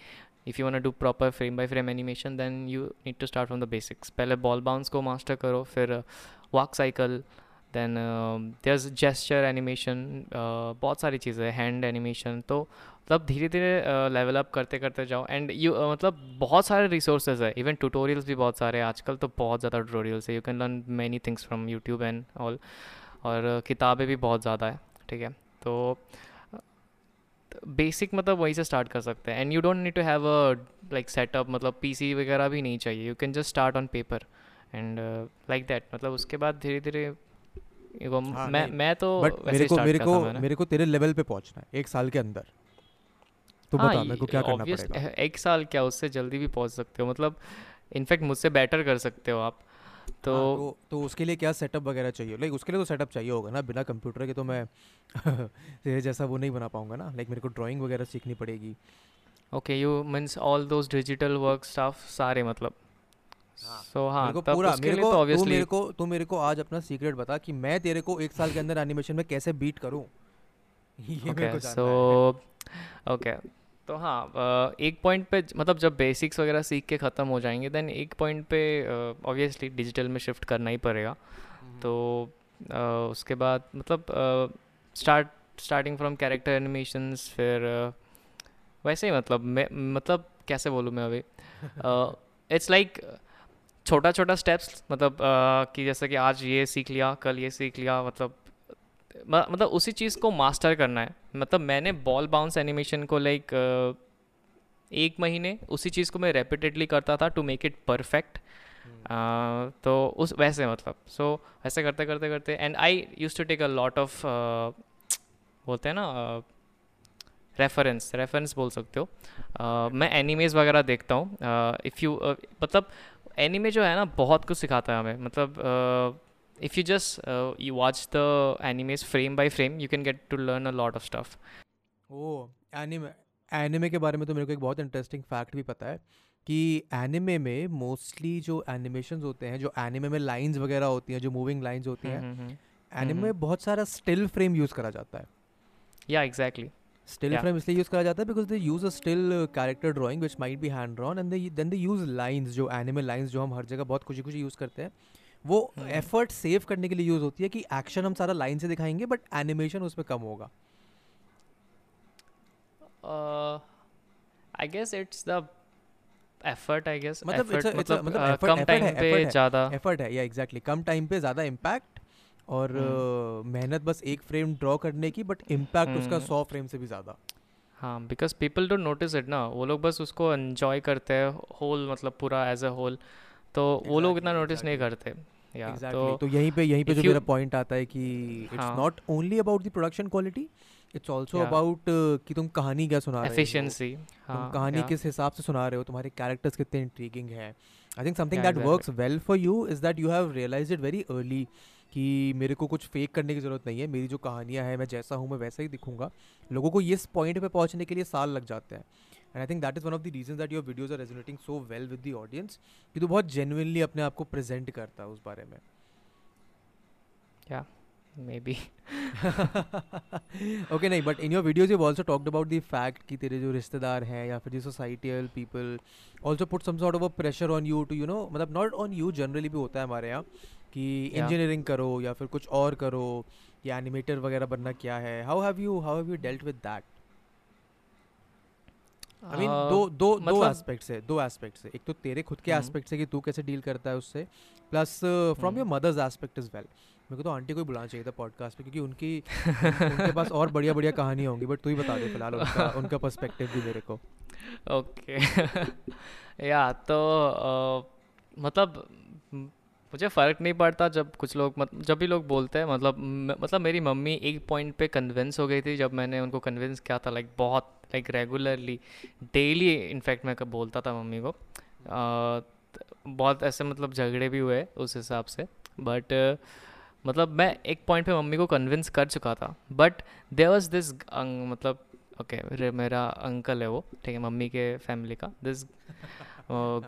if you want do proper frame by frame animation then you need to start from the basics पहले बॉल बाउंस को मास्टर करो, फिर walk cycle then there gesture animation बहुत सारी चीज़ें हैंड एनिमेशन तो मतलब धीरे धीरे लेवल अप करते करते जाओ। एंड यू uh, मतलब बहुत सारे रिसोर्सेज है इवन ट्यूटोरियल्स भी बहुत सारे आजकल तो बहुत ज़्यादा ट्यूटोरियल्स है। You can learn many things from YouTube and all और किताबें भी बहुत ज़्यादा है ठीक है? तो बेसिक मतलब वहीं से स्टार्ट कर सकते हैं। And you don't need to have a like setup मतलब पीसी वगैरह भी नहीं चाहिए। You can just start on paper and like that मतलब उसके बाद धीरे धीरे हाँ, मैं मैं तो बट मेरे को मेरे को मेरे को तेरे लेवल पे पहुँचना है एक साल के अंदर। तो हाँ, बता मेरे को क्या करना पड़ेगा। एक साल क्या उससे जल्दी भी पहुँच सकते हो? मतलब इनफैक्ट मुझसे बेटर कर सकते हो आप। तो हाँ, तो, तो उसके लिए क्या सेटअप वगैरह चाहिए? लाइक उसके लिए तो सेटअप चाहिए होगा ना। बिना कंप्यूटर के तो मैं तेरे जैसा वो नहीं बना पाऊँगा ना। लाइक मेरे को ड्राइंग वगैरह सीखनी पड़ेगी। Okay you means all those digital work stuff सारे मतलब? सो हाँ मेरे को पूरा मेरे को तो तू मेरे को तू मेरे को आज अपना सीक्रेट बता कि मैं तेरे को एक साल के अंदर एनिमेशन में कैसे बीट करूँ? ये मेरे सो ओके तो हाँ एक पॉइंट पे मतलब जब बेसिक्स वगैरह सीख के ख़त्म हो जाएँगे देन एक पॉइंट पे ऑब्वियसली डिजिटल में शिफ्ट करना ही पड़ेगा। हम्म। तो उसके बाद मतलब start starting from character animations फिर वैसे ही मतलब मैं मतलब कैसे बोलूँ मैं अभी? इट्स लाइक छोटा छोटा स्टेप्स मतलब uh, कि जैसे कि आज ये सीख लिया कल ये सीख लिया मतलब मतलब उसी चीज़ को मास्टर करना है। मतलब मैंने बॉल बाउंस एनिमेशन को लाइक एक महीने उसी चीज़ को मैं रेपिटेडली करता था टू मेक इट परफेक्ट तो उस वैसे मतलब सो so, ऐसे करते करते करते and I use to take a lot of बोलते हैं ना रेफरेंस रेफरेंस बोल सकते हो। uh, मैं एनिमेज वगैरह देखता हूँ। इफ़ यू मतलब एनिमे जो है ना बहुत कुछ सिखाता है हमें। मतलब if you just you watch the watch frame animes frame you can get to learn a lot of stuff stuff. oh anime के बारे में तो मेरे को एक बहुत इंटरेस्टिंग फैक्ट भी पता है कि एनिमे में मोस्टली जो एनिमेशन होते हैं जो एनिमे में लाइंस वगैरह होती हैं जो मूविंग लाइंस होती हैं एनिमे में बहुत सारा स्टिल फ्रेम यूज़ करा जाता है। या एग्जैक्टली स्टिल फ्रेम इसलिए यूज़ करा जाता है because they use a still character drawing which might be hand drawn and then they use lines जो एनिमे लाइंस जो हम हर जगह बहुत खुशी खुशी यूज़ करते हैं वो एफर्ट हम्म। सेव करने के लिए यूज़ होती है कि एक्शन हम सारा लाइन से दिखाएँगे बट एनिमेशन उसमें कम होगा। I guess it's the effort I guess मतलब it's a- it's a- मतलब मतलब uh, effort- कम टाइम पे ज़्यादा। एफर्ट है या एग्जैक्टली कम टाइम पे ज़्यादा इम्पैक्ट और हम्म। मेहनत बस एक फ्रेम ड्रॉ करने की बट इम्पैक्ट उसका हम्म। सौ फ्रेम से भी ज़्यादा। हाँ because people don't notice it ना। वो लोग बस उसको एंजॉय करते हैं होल मतलब पूरा एज अ होल तो वो लोग इतना नोटिस नहीं करते। तो तो यहीं पे यहीं पे जो मेरा पॉइंट आता है कि it's. Not only about the production quality it's also about कि तुम कहानी क्या सुना रहे हो। एफिशिएंसी तुम हाँ कहानी yeah. किस हिसाब से सुना रहे हो? तुम्हारे कैरेक्टर्स कितने इंट्रीगिंग है। I think something that works well for you is that you have realise it very early कि मेरे को कुछ फेक करने की ज़रूरत नहीं है मेरी जो कहानियाँ हैं मैं जैसा हूँ मैं वैसा ही दिखूँगा। लोगों को इस पॉइंट पे पहुँचने के लिए साल लग जाते हैं। And I think that is one of the reason that your videos are resonating so well with the audience कि तू बहुत जेन्युइनली अपने आप को प्रेजेंट करता है उस बारे में। क्या मे बी ओके नहीं but in your videos you also talked about the fact कि तेरे जो रिश्तेदार हैं या फिर जो societal people also put some sort of a pressure on you to you know मतलब नॉट ऑन यू जनरली भी होता है हमारे यहाँ कि Yeah. इंजीनियरिंग करो या फिर कुछ और करो या एनिमेटर वगैरह बनना क्या है how have you how have you dealt with that I mean दो दो मतलब दो एस्पेक्ट्स है दो एस्पेक्ट्स है एक तो तेरे खुद के हम्म। एस्पेक्ट्स है कि तू कैसे डील करता है उससे plus from your hmm. Mother's aspect is well मेरे को तो आंटी को ही बुलाना चाहिए था पॉडकास्ट पे क्योंकि उनकी उन- उनके पास और बढ़िया बढ़िया कहानियाँ होंगी बट तू ही बता दे फ़िलहाल उनका उनका पर्सपेक्टिव भी मेरे को ओके या तो मतलब मुझे फ़र्क नहीं पड़ता जब कुछ लोग मत, जब भी लोग बोलते हैं मतलब म- मतलब मेरी मम्मी एक पॉइंट पे कन्विंस हो गई थी जब मैंने उनको कन्विंस किया था लाइक बहुत लाइक रेगुलरली डेली इनफैक्ट मैं कब बोलता था मम्मी को। त- बहुत ऐसे मतलब झगड़े भी हुए उस हिसाब से बट मतलब मैं एक पॉइंट पे मम्मी को कन्विंस कर चुका था। बट देर वॉज़ दिस मतलब ओके okay, मेरा अंकल है वो ठीक है मम्मी के फैमिली का। This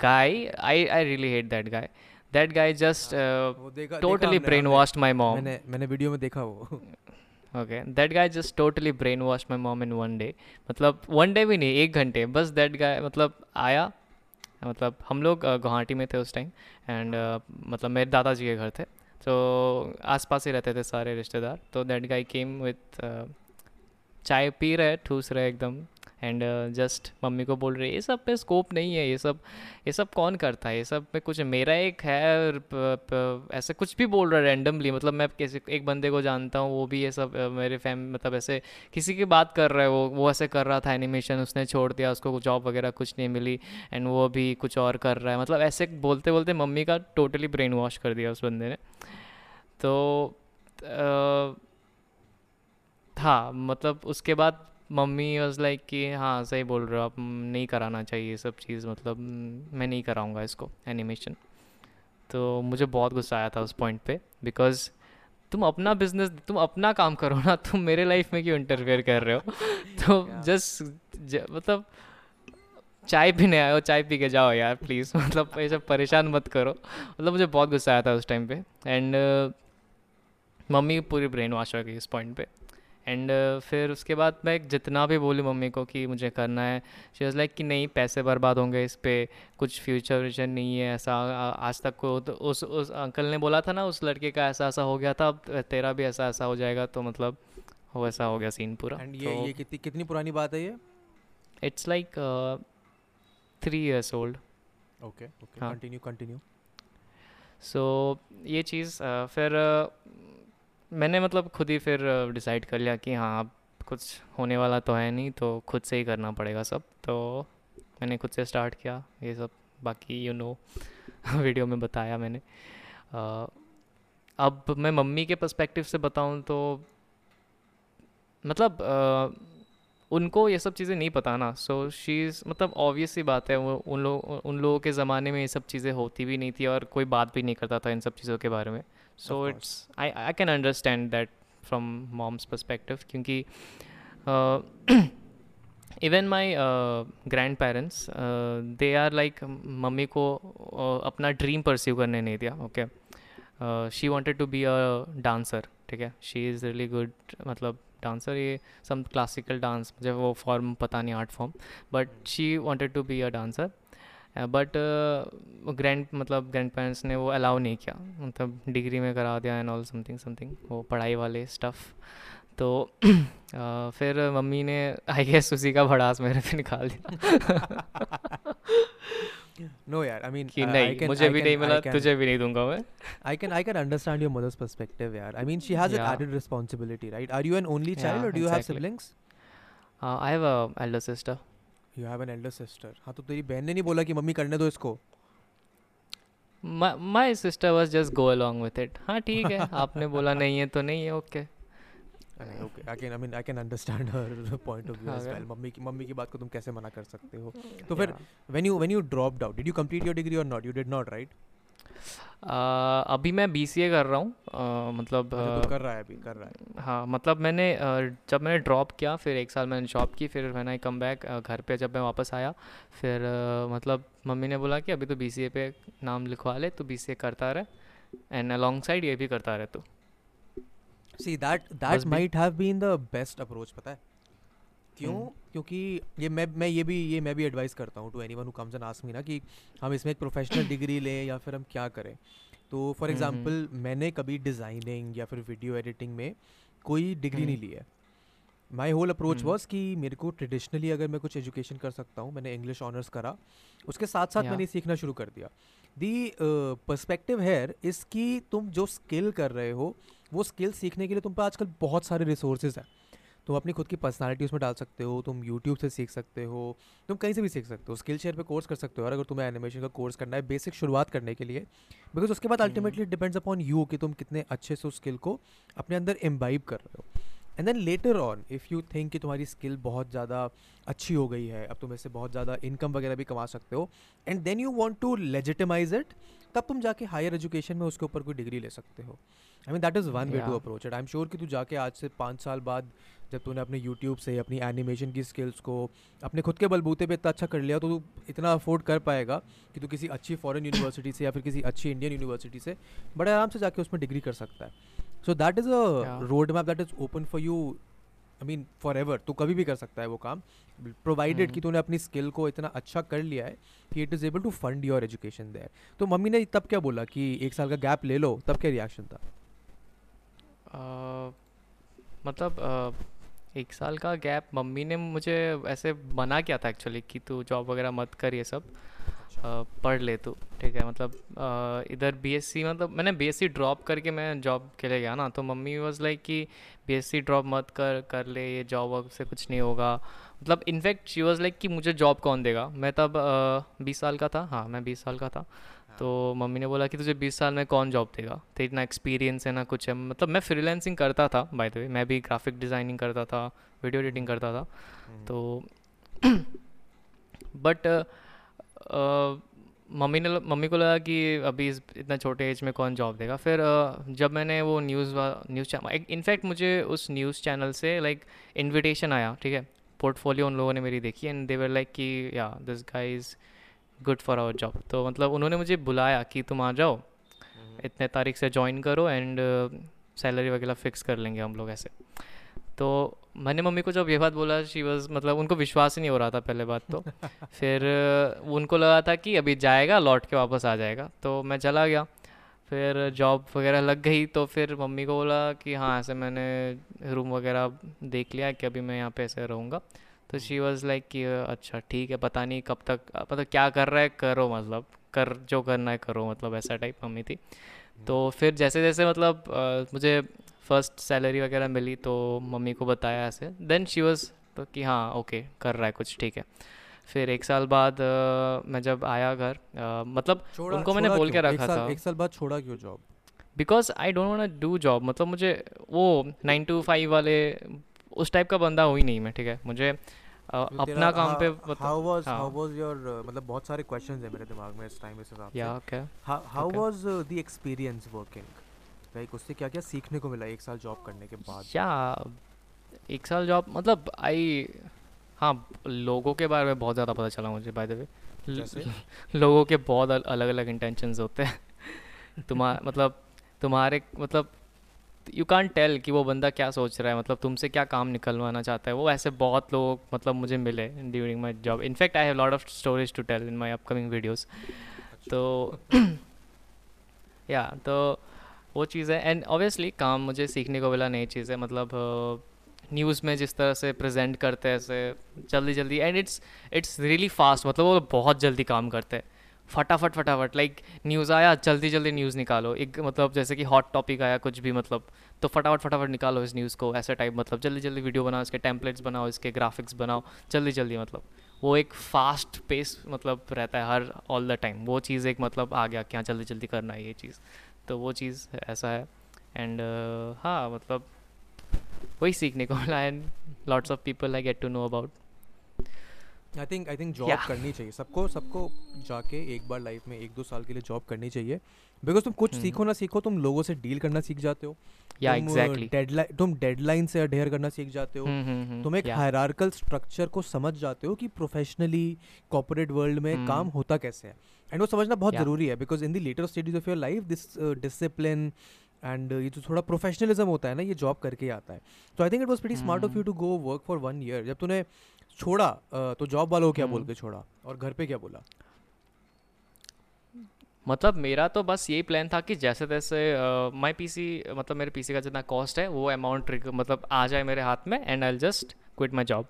guy I I really hate that guy that guy just totally brainwashed my mom मैंने मैंने वीडियो में देखा वो। Okay that guy just totally brainwash my mom in one day मतलब वन डे भी नहीं एक घंटे बस दैट गाय मतलब आया। मतलब हम लोग अ, गुवाहाटी में थे उस टाइम एंड मतलब मेरे दादाजी के घर थे। तो आस पास ही रहते थे सारे रिश्तेदार। तो दैट गाय केम विथ चाय पी रहे ठूस रहे एकदम। एंड जस्ट मम्मी को बोल रहे ये सब पे स्कोप नहीं है ये सब ये सब कौन करता है? ये सब पे कुछ मेरा एक है ऐसे कुछ भी बोल रहा है रैंडमली मतलब मैं किसी एक बंदे को जानता हूँ वो भी ये सब मेरे फैम मतलब ऐसे किसी की बात कर रहा है वो वो ऐसे कर रहा था एनिमेशन उसने छोड़ दिया उसको जॉब वगैरह कुछ नहीं मिली एंड वो भी कुछ और कर रहा है। मतलब ऐसे बोलते बोलते मम्मी का टोटली ब्रेन वॉश कर दिया उस बंदे ने। तो अ, हाँ मतलब उसके बाद मम्मी वॉज़ लाइक कि हाँ सही बोल रहे हो आप नहीं कराना चाहिए ये सब चीज़ मतलब मैं नहीं कराऊँगा इसको एनिमेशन तो मुझे बहुत गुस्सा आया था उस पॉइंट पे बिकॉज़ तुम अपना बिज़नेस तुम अपना काम करो ना तुम मेरे लाइफ में क्यों इंटरफेयर कर रहे हो? तो जस्ट मतलब चाय पीने आए हो चाय पी के जाओ यार प्लीज़ मतलब ऐसे परेशान मत करो। मतलब मुझे बहुत गुस्सा आया था उस टाइम पे एंड मम्मी पूरी ब्रेन वॉश हो गई इस पॉइंट पे। एंड फिर उसके बाद मैं जितना भी बोली मम्मी को कि मुझे करना है शी वॉज़ लाइक कि नहीं पैसे बर्बाद होंगे इस पर कुछ फ्यूचर विजन नहीं है ऐसा आज तक को तो उस उस अंकल ने बोला था ना उस लड़के का ऐसा ऐसा हो गया था अब तेरा भी ऐसा ऐसा हो जाएगा तो मतलब वो ऐसा हो गया सीन पूरा। एंड ये तो ये कितनी कितनी पुरानी बात है ये? It's like three years old okay. Continue continue so ये चीज़ अ, फिर अ, मैंने मतलब खुद ही फिर डिसाइड कर लिया कि हाँ अब कुछ होने वाला तो है नहीं तो खुद से ही करना पड़ेगा सब। तो मैंने खुद से स्टार्ट किया ये सब। बाकी यू नो वीडियो में बताया मैंने। अ, अब मैं मम्मी के पर्सपेक्टिव से बताऊँ तो मतलब अ, उनको ये सब चीज़ें नहीं पता ना। सो शी मतलब ऑब्वियस सी बात है वो उन लोग उन लोगों के ज़माने में ये सब चीज़ें होती भी नहीं थी और कोई बात भी नहीं करता था इन सब चीज़ों के बारे में। So course. It's I I can understand that from mom's perspective क्योंकि even my grand parents they are like mummy को uh, अपना ड्रीम परस्यू करने नहीं दिया okay she wanted to be a dancer ठीक है शी इज़ रियली गुड मतलब dancer ये सम क्लासिकल डांस मुझे वो फॉर्म पता नहीं art form but she wanted to be a dancer Uh, but grand uh, मतलब ग्रैंड पेरेंट्स ने वो अलाउ नहीं किया। मतलब डिग्री में करा दिया एंड ऑल समथिंग समथिंग वो पढ़ाई वाले स्टफ़ तो uh, फिर मम्मी ने आई गेस उसी का भड़ास मेरे पे निकाल दिया। नो यार आई मीन कि नहीं मुझे भी नहीं मिला तुझे भी नहीं दूँगा मैं। I can I can understand your. Mother's perspective यार I mean she has an added responsibility right are you an only child और do you have siblings I have a elder sister You have an elder sister. हाँ तो तेरी बहन ने नहीं बोला कि मम्मी करने दो इसको. My sister was just go along with it हाँ ठीक है आपने बोला नहीं है तो नहीं है okay. I can, I mean, I can understand her point of view as Okay. well. Mummy की मम्मी की बात को तुम कैसे मना कर सकते हो? तो फिर when you when you dropped out, did you complete your degree or not? You did not, right? अभी मैं बी सी ए कर रहा हूँ अ, मतलब अ, कर रहा है अभी कर रहा है. हाँ मतलब मैंने जब मैंने ड्रॉप किया फिर एक साल मैंने जॉब की फिर मैंने कम बैक घर पे जब मैं वापस आया फिर मतलब मम्मी ने बोला कि अभी तो बी सी ए पे नाम लिखवा ले तो बी सी ए करता रहे एंड अलॉन्ग साइड ये भी करता रहे तो that Must be- might have been the best approach पता है क्यों। क्योंकि ये मैं मैं ये भी ये मैं भी एडवाइस करता हूँ to anyone who comes and ask me ना कि हम इसमें एक प्रोफेशनल डिग्री लें या फिर हम क्या करें तो फॉर हम्म, एग्जांपल मैंने कभी डिज़ाइनिंग या फिर वीडियो एडिटिंग में कोई डिग्री नहीं हम्म। ली है my whole approach hmm. Was कि मेरे को ट्रेडिशनली अगर मैं कुछ एजुकेशन कर सकता हूँ मैंने इंग्लिश ऑनर्स करा उसके साथ साथ Yeah. मैंने सीखना शुरू कर दिया दी पर्सपेक्टिव है इसकी तुम जो स्किल कर रहे हो वो स्किल सीखने के लिए तुम पर आजकल बहुत सारे रिसोर्सेज हैं तुम अपनी खुद की पर्सनालिटी उसमें डाल सकते हो तुम यूट्यूब से सीख सकते हो तुम कहीं से भी सीख सकते हो स्किल शेयर पर कोर्स कर सकते हो और अगर तुम्हें एनिमेशन का कोर्स करना है बेसिक शुरुआत करने के लिए। बिकॉज़ उसके बाद। अल्टीमेटली डिपेंड्स अपॉन यू कि तुम कितने अच्छे से उस स्किल को अपने अंदर इम्बाइब कर रहे हो। And then later on if you think कि तुम्हारी स्किल बहुत ज़्यादा अच्छी हो गई है अब तुम इससे बहुत ज़्यादा इनकम वगैरह भी कमा सकते हो and then you want to legitimize it तब तुम जाके हायर एजुकेशन में उसके ऊपर कोई डिग्री ले सकते हो। I mean that is one way to approach it I am sure कि तू जाके आज से पाँच साल बाद जब तूने अपने यूट्यूब से अपनी एनिमेशन की स्किल्स को अपने खुद के बलबूते पे इतना अच्छा कर लिया तो तू इतना अफोर्ड कर पाएगा कि तू किसी अच्छी फॉरेन यूनिवर्सिटी से या फिर किसी अच्छी इंडियन यूनिवर्सिटी से बड़े आराम से जाके उसमें डिग्री कर सकता है। So that is a road map that is open for you I mean for ever तू कभी भी कर सकता है वो काम। Provided hmm. कि तूने अपनी स्किल को इतना अच्छा कर लिया है कि it is able to fund your education there तो मम्मी ने तब क्या बोला कि एक साल का गैप ले लो? तब क्या रिएक्शन था? अ, मतलब अ, एक साल का गैप। मम्मी ने मुझे ऐसे मना किया था एक्चुअली कि तू जॉब वगैरह मत कर ये सब। अ, पढ़ ले तू ठीक है? मतलब अ, इधर बीएससी मतलब मैंने बीएससी ड्रॉप करके मैं जॉब के लिए गया ना तो मम्मी वाज लाइक कि बीएससी ड्रॉप मत कर कर ले ये जॉब वॉब से कुछ नहीं होगा। मतलब इनफैक्ट शी वाज लाइक कि मुझे जॉब कौन देगा? मैं तब बीस साल का था। हाँ मैं बीस साल का था। तो मम्मी ने बोला कि तुझे बीस साल में कौन जॉब देगा? तो इतना एक्सपीरियंस है ना कुछ है। मतलब मैं फ्रीलैंसिंग करता था बाय द वे मैं भी ग्राफिक डिज़ाइनिंग करता था वीडियो एडिटिंग करता था। तो बट मम्मी ने मम्मी को लगा कि अभी इस इतना छोटे एज में कौन जॉब देगा? फिर जब मैंने वो न्यूज़ न्यूज़ चैनल इनफैक्ट मुझे उस न्यूज़ चैनल से लाइक इनविटेशन आया ठीक है? पोर्टफोलियो उन लोगों ने मेरी देखी एंड दे वर लाइक कि या this guy is good for our job तो मतलब उन्होंने मुझे बुलाया कि तुम आ जाओ इतने तारीख से ज्वाइन करो एंड सैलरी वगैरह फिक्स कर लेंगे हम लोग ऐसे। तो मैंने मम्मी को जब ये बात बोला शी वॉज़ मतलब उनको विश्वास ही नहीं हो रहा था पहले बात तो। फिर उनको लगा था कि अभी जाएगा लौट के वापस आ जाएगा। तो मैं चला गया। फिर जॉब वगैरह लग गई तो फिर मम्मी को बोला कि हाँ ऐसे मैंने रूम वगैरह देख लिया कि अभी मैं यहाँ पे ऐसे रहूँगा। तो शी वॉज़ लाइक कि अच्छा ठीक है पता नहीं कब तक मतलब क्या कर रहा है करो मतलब कर जो करना है करो मतलब ऐसा टाइप मम्मी थी. तो फिर जैसे जैसे मतलब मुझे फ़र्स्ट सैलरी वगैरह मिली तो मम्मी को बताया ऐसे। देन शी वॉज़ तो कि हाँ ओके कर रहा है कुछ ठीक है. फिर एक साल बाद अ, मैं जब आया घर मतलब छोड़ा उनको मैंने बोल के रखा साल था। एक साल बाद छोड़ा क्यों job because I don't want do job मतलब मुझे वो नाइन टू फाइव वाले उस टाइप का बंदा हुई नहीं मैं ठीक है? मुझे अपना काम पे how was. How was your मतलब बहुत सारे क्वेश्चंस हैं मेरे दिमाग में इस टाइम इस हिसाब से। या क्या how was the experience working like उससे क्या क्या सीखने को मिला एक साल जॉब करने के बाद? या एक साल जॉब मतलब आई हाँ लोगों के बारे में बहुत ज़्यादा पता चला मुझे बाय द वे लोगों के बहुत अलग अलग इंटेंशंस होते हैं। तुम्हारा मतलब तुम्हारे मतलब यू कान टेल कि वो बंदा क्या सोच रहा है मतलब तुमसे क्या काम निकलवाना चाहता है। वो ऐसे बहुत लोग मतलब मुझे मिले during my job in fact I have lot of stories to tell in my upcoming videos तो या तो वो चीज़ है। एंड ऑब्वियसली काम मुझे सीखने को मिला, नई चीज़ है मतलब न्यूज़ में जिस तरह से प्रेजेंट करते हैं, ऐसे जल्दी जल्दी and it's it's really fast मतलब वो बहुत जल्दी काम करते हैं। फटाफट फटाफट लाइक न्यूज़ आया जल्दी जल्दी न्यूज़ निकालो। एक मतलब जैसे कि हॉट टॉपिक आया कुछ भी मतलब तो फटाफट फटाफट निकालो इस न्यूज़ को ऐसा टाइप मतलब जल्दी जल्दी वीडियो बनाओ इसके टेम्पलेट्स बनाओ इसके ग्राफिक्स बनाओ जल्दी जल्दी मतलब। वो एक फास्ट पेस मतलब रहता है हर ऑल द टाइम वो चीज़ एक मतलब आ गया कि हाँ जल्दी जल्दी करना है ये चीज़। तो वो चीज़ ऐसा है। एंड uh, हाँ मतलब वही सीखने को मिला and lots of people I get to know about I think I think job करनी चाहिए। सबको सबको जाके एक बार लाइफ में एक दो साल के लिए जॉब करनी चाहिए। बिकॉज़ तुम कुछ हम्म। सीखो ना सीखो तुम लोगों से डील करना सीख जाते हो। या एग्जैक्टली डेडलाइन तुम डेडलाइन से अडेयर करना सीख जाते हो। हम्म, तुम एक हायरार्कल स्ट्रक्चर को समझ जाते हो कि प्रोफेशनली कॉर्पोरेट वर्ल्ड में हम्म। काम होता कैसे है। एंड वो समझना बहुत Yeah. ज़रूरी है because in the later stages of your life this discipline and ये जो थोड़ा प्रोफेशनलिज्म होता है ना ये जॉब करके ही आता है। तो I think it was pretty smart of you to go work for one year जब तूने छोड़ा तो जॉब वालों क्या बोल हम्म। के छोड़ा? और घर पे क्या बोला? मतलब मेरा तो बस यही प्लान था कि जैसे तैसे माई पीसी मतलब मेरे पीसी का जितना कॉस्ट है वो अमाउंट मतलब आ जाए मेरे हाथ में and I just quit my job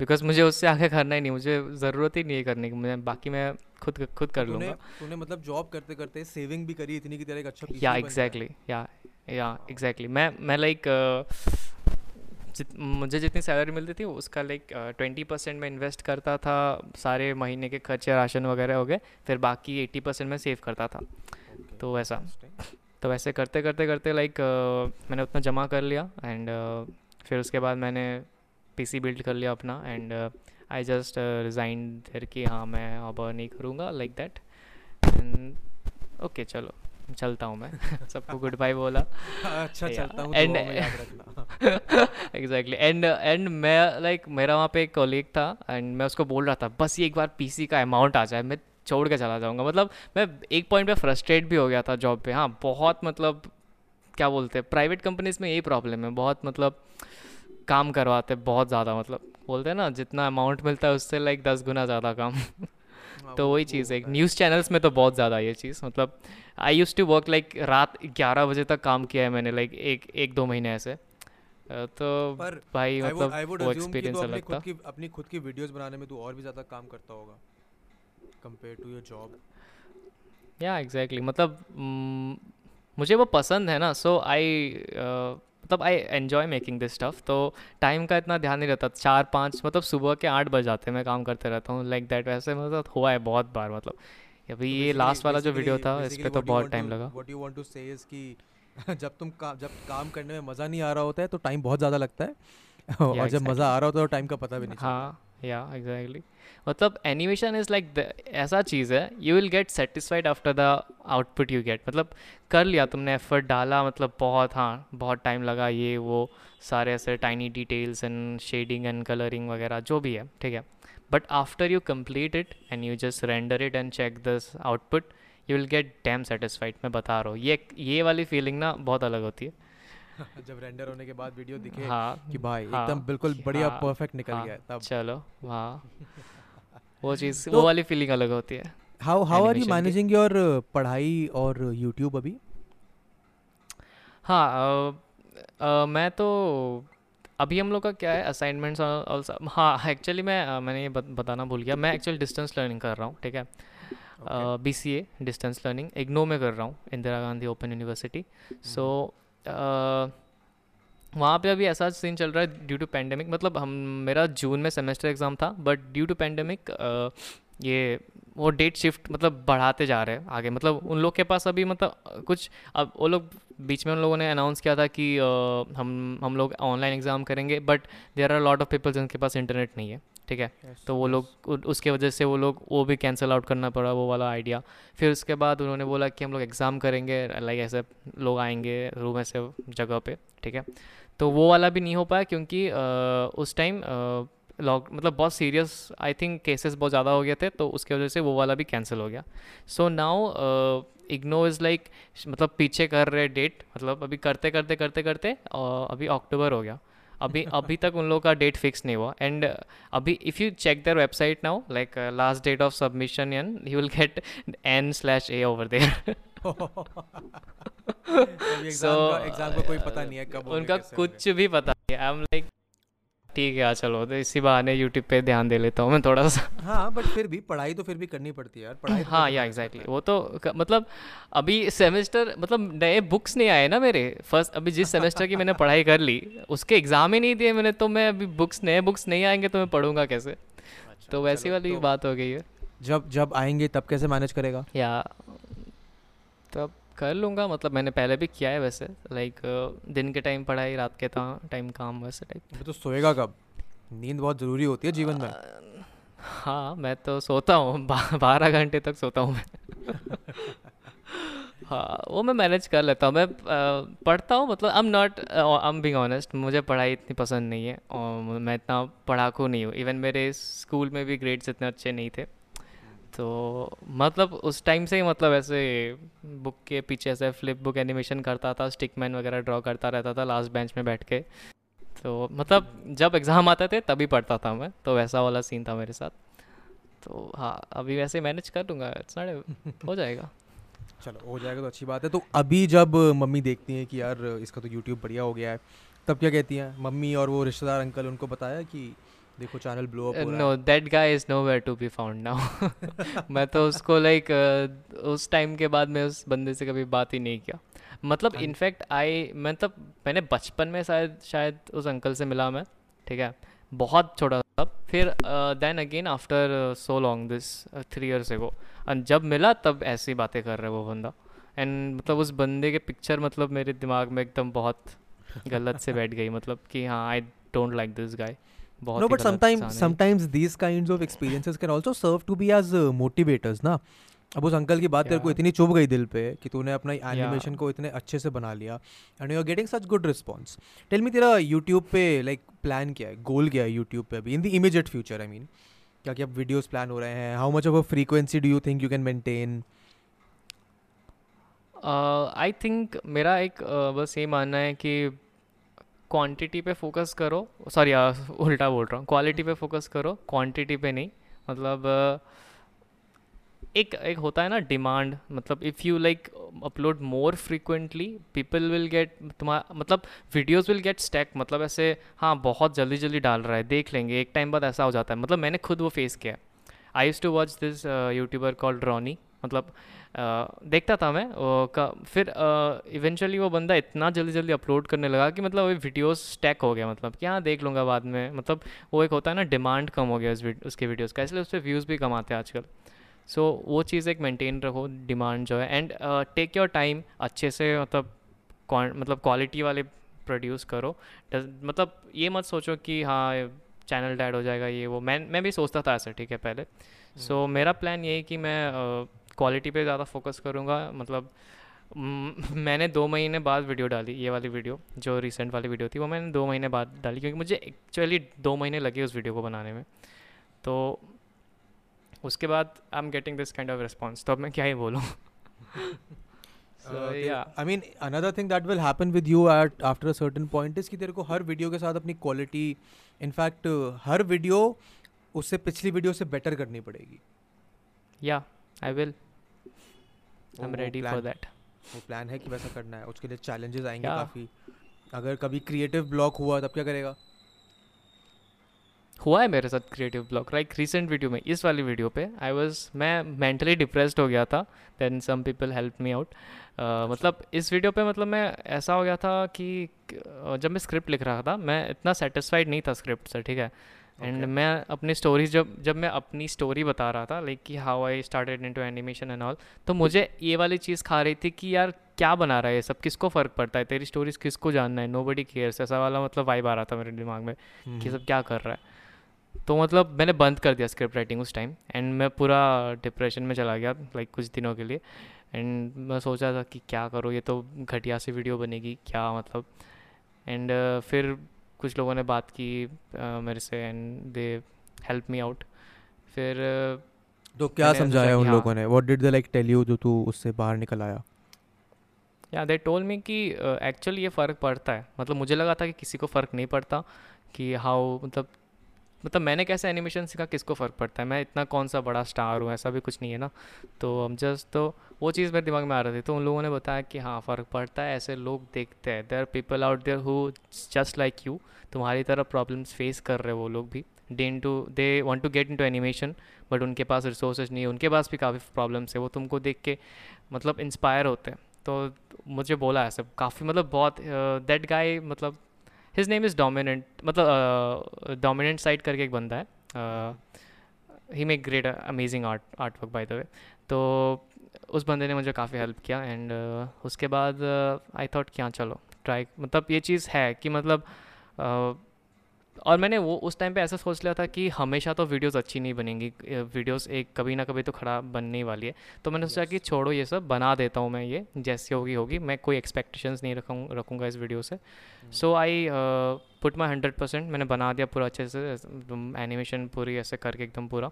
because मुझे उससे आगे करना ही नहीं मुझे ज़रूरत ही नहीं है करने की मुझे बाकी मैं खुद खुद कर तूने लूँगा। तूने मतलब जॉब करते करते सेविंग भी करी इतनी की तेरा एक अच्छा या एग्जैक्टली या या एग्जैक्टली मैं मैं लाइक जित मुझे जितनी सैलरी मिलती थी उसका लाइक ट्वेंटी परसेंट मैं इन्वेस्ट करता था सारे महीने के खर्चे राशन वगैरह हो गए फिर बाकी एट्टी परसेंट मैं सेव करता था। Okay, तो वैसा। तो वैसे करते करते करते लाइक मैंने उतना जमा कर लिया एंड फिर उसके बाद मैंने पीसी बिल्ड कर लिया अपना and I just resign there कि हाँ मैं अब नहीं करूँगा लाइक दैट एंड ओके चलो। चलता हूँ मैं। सबको गुड बाय बोला। अच्छा. चलता हूँ रखना। एग्जैक्टली एंड एंड मैं लाइक मेरा वहाँ पे एक कॉलीग था एंड मैं उसको बोल रहा था बस ये एक बार पीसी का अमाउंट आ जाए मैं छोड़ के चला जाऊँगा। मतलब मैं एक पॉइंट पे फ्रस्ट्रेट भी हो गया था जॉब पे। हाँ बहुत मतलब क्या बोलते हैं प्राइवेट कंपनीज़ में यही प्रॉब्लम है। बहुत मतलब काम करवाते बहुत ज़्यादा मतलब बोलते हैं ना जितना अमाउंट मिलता है उससे लाइक दस गुना ज़्यादा काम। तो वही चीज़ है। न्यूज़ चैनल्स में तो बहुत ज़्यादा ये चीज़ मतलब I use to work like रात ग्यारह बजे तक काम किया है मैंने लाइक एक एक दो महीने ऐसे। तो पर भाई मतलब वो एक्सपीरियंस तू अलग था। खुद की अपनी खुद की वीडियोस बनाने में तू और भी ज़्यादा काम करता होगा कंपेयर टू योर जॉब या एग्जैक्टली मतलब mm, मुझे वो पसंद है ना सो आई मतलब I enjoy making this stuff तो टाइम का इतना ध्यान नहीं रहता। चार पाँच मतलब सुबह के आठ बज जाते हैं मैं काम करते रहता हूँ। लाइक दैट वैसे मतलब हुआ है बहुत बार मतलब। अभी ये लास्ट वाला जो वीडियो था इस पर तो बहुत टाइम लगा। What you want to say is कि जब तुम का, जब काम करने में मज़ा नहीं आ रहा होता है तो टाइम बहुत ज़्यादा लगता है। और जब मज़ा आ रहा होता है तो टाइम का पता भी नहीं हाँ। या एग्जैक्टली मतलब एनिमेशन इज़ लाइक ऐसा चीज़ है you will get satisfied after the output you get मतलब कर लिया तुमने एफर्ट डाला मतलब बहुत हाँ बहुत टाइम लगा, ये, वो, सारे ऐसे tiny details and shading and colouring वगैरह, जो भी है, ठीक है? But after you complete it and you just render it and check this output you will get damn satisfied मैं बता रहा हूँ। ये ये वाली फीलिंग ना बहुत अलग होती है। जब रेंडर होने के बाद वीडियो दिखे हाँ कि भाई हाँ, एकदम बिल्कुल बढ़िया हाँ, परफेक्ट निकल हाँ, गया तब चलो हाँ। वो चीज़ तो- वो वाली फीलिंग अलग होती है how how are you managing your पढ़ाई और यूट्यूब अभी? हाँ अ, अ, मैं तो अभी हम लोग का क्या है असाइनमेंट्स और हाँ एक्चुअली मैं मैंने ये बत, बताना भूल गया मैं एक्चुअली डिस्टेंस लर्निंग कर रहा हूँ ठीक है? B C A distance learning IGNOU में कर रहा हूँ Indira Gandhi open university so वहाँ पे अभी ऐसा सीन चल रहा है ड्यू टू पेंडेमिक मतलब हम मेरा जून में सेमेस्टर एग्ज़ाम था बट ड्यू टू पेंडेमिक ये वो डेट शिफ्ट मतलब बढ़ाते जा रहे हैं आगे। मतलब उन लोग के पास अभी मतलब कुछ अब वो लोग बीच में उन लोगों ने अनाउंस किया था कि अ, हम हम लोग ऑनलाइन एग्ज़ाम करेंगे but there are lot of people जिनके पास इंटरनेट नहीं है। ठीक है? Yes, तो वो yes. लोग उसके वजह से वो लोग वो भी कैंसिल आउट करना पड़ा वो वाला आइडिया फिर उसके बाद उन्होंने बोला कि हम लोग एग्ज़ाम करेंगे लाइक ऐसे लोग आएँगे रूम ऐसे जगह पे ठीक है? तो वो वाला भी नहीं हो पाया क्योंकि अ, उस टाइम लॉक मतलब बहुत सीरियस आई थिंक केसेस बहुत ज़्यादा हो गए थे तो उसके वजह से वो वाला भी कैंसिल हो गया। So now IGNOU is like मतलब पीछे कर रहे डेट मतलब अभी करते करते करते करते अ, अभी अक्टूबर हो गया। अभी अभी तक उन लोगों का डेट फिक्स नहीं हुआ। एंड अभी if you check their website now like last date of submission N you will get N slash A over there so exam का कोई पता नहीं है कब उनका कुछ भी पता नहीं आई एम लाइक ठीक है यार चलो तो इसी बहाने यूट्यूब पे ध्यान दे लेता हूँ मैं थोड़ा सा। हाँ बट फिर भी पढ़ाई तो फिर भी करनी पड़ती है यार पढ़ाई तो हाँ या एग्जैक्टली। वो तो क- मतलब अभी सेमेस्टर मतलब नए बुक्स नहीं आए ना मेरे फ़र्स्ट अभी जिस सेमेस्टर की मैंने पढ़ाई कर ली उसके एग्ज़ाम ही नहीं दिए मैंने तो मैं अभी बुक्स नए बुक्स नहीं आएँगे तो मैं पढ़ूँगा कैसे? तो वैसी वाली तो बात हो गई है। जब जब आएँगे तब कैसे मैनेज करेगा? या तब कर लूँगा मतलब मैंने पहले भी किया है वैसे लाइक दिन के टाइम पढ़ाई रात के टाइम काम वैसे टाइप तो सोएगा कब? नींद बहुत ज़रूरी होती है जीवन में। हाँ मैं तो सोता हूँ बारह घंटे तक सोता हूँ मैं। हाँ वो मैं मैनेज कर लेता हूँ। मैं पढ़ता हूँ मतलब I am not I am being honest मुझे पढ़ाई इतनी पसंद नहीं है और मैं इतना पढ़ाकू नहीं हूँ। इवन मेरे स्कूल में भी ग्रेड्स इतने अच्छे नहीं थे। तो मतलब उस टाइम से ही मतलब ऐसे बुक के पीछे ऐसे फ्लिप बुक एनिमेशन करता था स्टिकमैन वगैरह ड्रॉ करता रहता था लास्ट बेंच में बैठ के। तो मतलब जब एग्ज़ाम आते थे तभी पढ़ता था मैं तो वैसा वाला सीन था मेरे साथ। तो हाँ अभी वैसे मैनेज कर लूँगा इट्स नॉट हो जाएगा। चलो हो जाएगा तो अच्छी बात है। तो अभी जब मम्मी देखती हैं कि यार इसका तो यूट्यूब बढ़िया हो गया है तब क्या कहती हैं? मम्मी और वो रिश्तेदार अंकल उनको बताया कि देखो चैनल ब्लो अप हो रहा no that guy is no where to be found now मैं तो उसको लाइक like, uh, उस टाइम के बाद मैं उस बंदे से कभी बात ही नहीं किया। मतलब इनफैक्ट आई मैं तब मैंने बचपन में शायद शायद उस अंकल से मिला मैं ठीक है? बहुत छोटा था। फिर then again after so long this three years ago and जब मिला तब ऐसी बातें कर रहे वो बंदा। एंड मतलब उस बंदे के पिक्चर मतलब मेरे दिमाग में एकदम बहुत गलत से बैठ गई मतलब कि हाँ I don't like this guy बहुत no but गलत sometimes इंसान है ये। sometimes these kinds of experiences can also serve to be as uh, motivators ना? अब उस अंकल की बात तेरे को इतनी चुभ गई दिल पे कि तूने अपना एनिमेशन को इतने अच्छे से बना लिया and you are getting such good response tell me तेरा यूट्यूब पे लाइक प्लान क्या है? गोल क्या है यूट्यूब पे अभी? In the immediate future I mean क्या क्या वीडियोस प्लान हो रहे हैं? How much of a frequency do you think you can maintain I think मेरा एक uh, बस ये मानना है कि क्वांटिटी पे फोकस करो। सॉरी उल्टा बोल रहा हूँ। क्वालिटी पे फोकस करो क्वांटिटी पे नहीं। मतलब uh, एक एक होता है ना डिमांड मतलब if you like upload more frequently people will get तुम्हारा मतलब वीडियोस विल गेट स्टैक मतलब ऐसे हाँ बहुत जल्दी जल्दी डाल रहा है। देख लेंगे एक टाइम बाद ऐसा हो जाता है। मतलब मैंने खुद वो फेस किया I use to watch this YouTuber called Ronny मतलब uh, देखता था मैं वो का फिर इवेंचुअली वो बंदा इतना जल्दी जल्दी अपलोड करने लगा कि मतलब वो वीडियोस स्टैक हो गया मतलब कि हाँ देख लूँगा बाद में। मतलब वो एक होता है ना डिमांड कम हो गया उस उसके वीडियोस का इसलिए उस पर व्यूज़ भी कम आते हैं आजकल। सो so, वो चीज़ एक मेंटेन रखो डिमांड जो है। एंड टेक योर टाइम अच्छे से मतलब मतलब क्वालिटी वाले प्रोड्यूस करो। मतलब ये मत सोचो कि हाँ चैनल डैड हो जाएगा ये वो। मैं मैं भी सोचता था ऐसा ठीक है पहले। सो so, मेरा प्लान ये है कि मैं क्वालिटी पे ज़्यादा फोकस करूँगा मतलब मैंने दो महीने बाद वीडियो डाली ये वाली वीडियो जो रिसेंट वाली वीडियो थी वो मैंने दो महीने बाद डाली क्योंकि मुझे एक्चुअली दो महीने लगे उस वीडियो को बनाने में। तो उसके बाद I am getting this kind of response तो अब मैं क्या ही बोलूँ? I mean another thing that will happen with you at after a certain point is कि तेरे को हर वीडियो के साथ अपनी क्वालिटी इनफैक्ट हर वीडियो उससे पिछली वीडियो से बेटर करनी पड़ेगी। या I will I am ready for that वो प्लान है कि वैसा करना है उसके लिए चैलेंजेस आएँगे Yeah. काफ़ी। अगर कभी क्रिएटिव ब्लॉक हुआ तब क्या करेगा? हुआ है मेरे साथ creative block like recent video में इस वाली वीडियो पे आई वाज मैं मेंटली डिप्रेस्ड हो गया था then some people help me out मतलब इस वीडियो पे मतलब मैं ऐसा हो गया था कि uh, जब मैं स्क्रिप्ट लिख रहा था मैं इतना सेटिस्फाइड नहीं था स्क्रिप्ट से ठीक है? And Okay. मैं अपनी स्टोरीज जब जब मैं अपनी स्टोरी बता रहा था लाइक कि how I started into animation and all तो मुझे ये वाली चीज़ खा रही थी कि यार क्या बना रहा है ये सब किसको फ़र्क पड़ता है? तेरी स्टोरीज किसको जानना है? नो बडी केयर्स ऐसा वाला मतलब वाइब आ रहा था मेरे दिमाग में hmm. कि सब क्या कर रहा है। तो मतलब मैंने बंद कर दिया स्क्रिप्ट राइटिंग उस टाइम एंड मैं पूरा डिप्रेशन में चला गया लाइक like, कुछ दिनों के लिए। एंड मैं सोचा था कि क्या करूँ ये तो घटिया सी वीडियो बनेगी क्या मतलब? एंड uh, फिर कुछ लोगों ने बात की आ, मेरे से and they help me out फिर तो क्या समझाया उन। लोगों ने? What did they like tell you जो तू उससे बाहर निकल आया? या दे टोल मी कि एक्चुअली ये फ़र्क पड़ता है। मतलब मुझे लगा था कि किसी को फ़र्क नहीं पड़ता कि हाउ मतलब मतलब मैंने कैसे एनिमेशन सीखा, किसको फ़र्क पड़ता है? मैं इतना कौन सा बड़ा स्टार हूँ, ऐसा भी कुछ नहीं है ना? तो हम जस्ट तो वो चीज़ मेरे दिमाग में आ रही थी तो उन लोगों ने बताया कि हाँ फ़र्क पड़ता है, ऐसे लोग देखते हैं। There people out there who just like you तुम्हारी तरह प्रॉब्लम्स फेस कर रहे वो लोग भी। Day in to they want to get into animation but उनके पास रिसोर्सेज नहीं है। उनके पास भी काफ़ी प्रॉब्लम्स है, वो तुमको देख के मतलब इंस्पायर होते हैं। तो मुझे बोला ऐसे, काफ़ी मतलब बहुत दैट गाय मतलब हिज नेम इज़ डोमिनेंट मतलब डोमिनेंट uh, साइड करके एक बंदा है। He make great amazing art art work by the way तो उस बंदे ने मुझे काफ़ी हेल्प किया एंड uh, उसके बाद आई uh, थॉट क्या चलो ट्राई मतलब ये चीज़ है कि मतलब uh, और मैंने वो उस टाइम पे ऐसा सोच लिया था कि हमेशा तो वीडियोस अच्छी नहीं बनेंगी वीडियोस एक कभी ना कभी तो खराब बनने वाली है। तो मैंने सोचा कि छोड़ो ये सब बना देता हूँ मैं ये जैसी होगी होगी। मैं कोई एक्सपेक्टेशंस नहीं रखूँ रखूँगा इस वीडियो से। So I put my hundred percent मैंने बना दिया पूरा अच्छे से एनिमेशन पूरी ऐसे करके एकदम पूरा।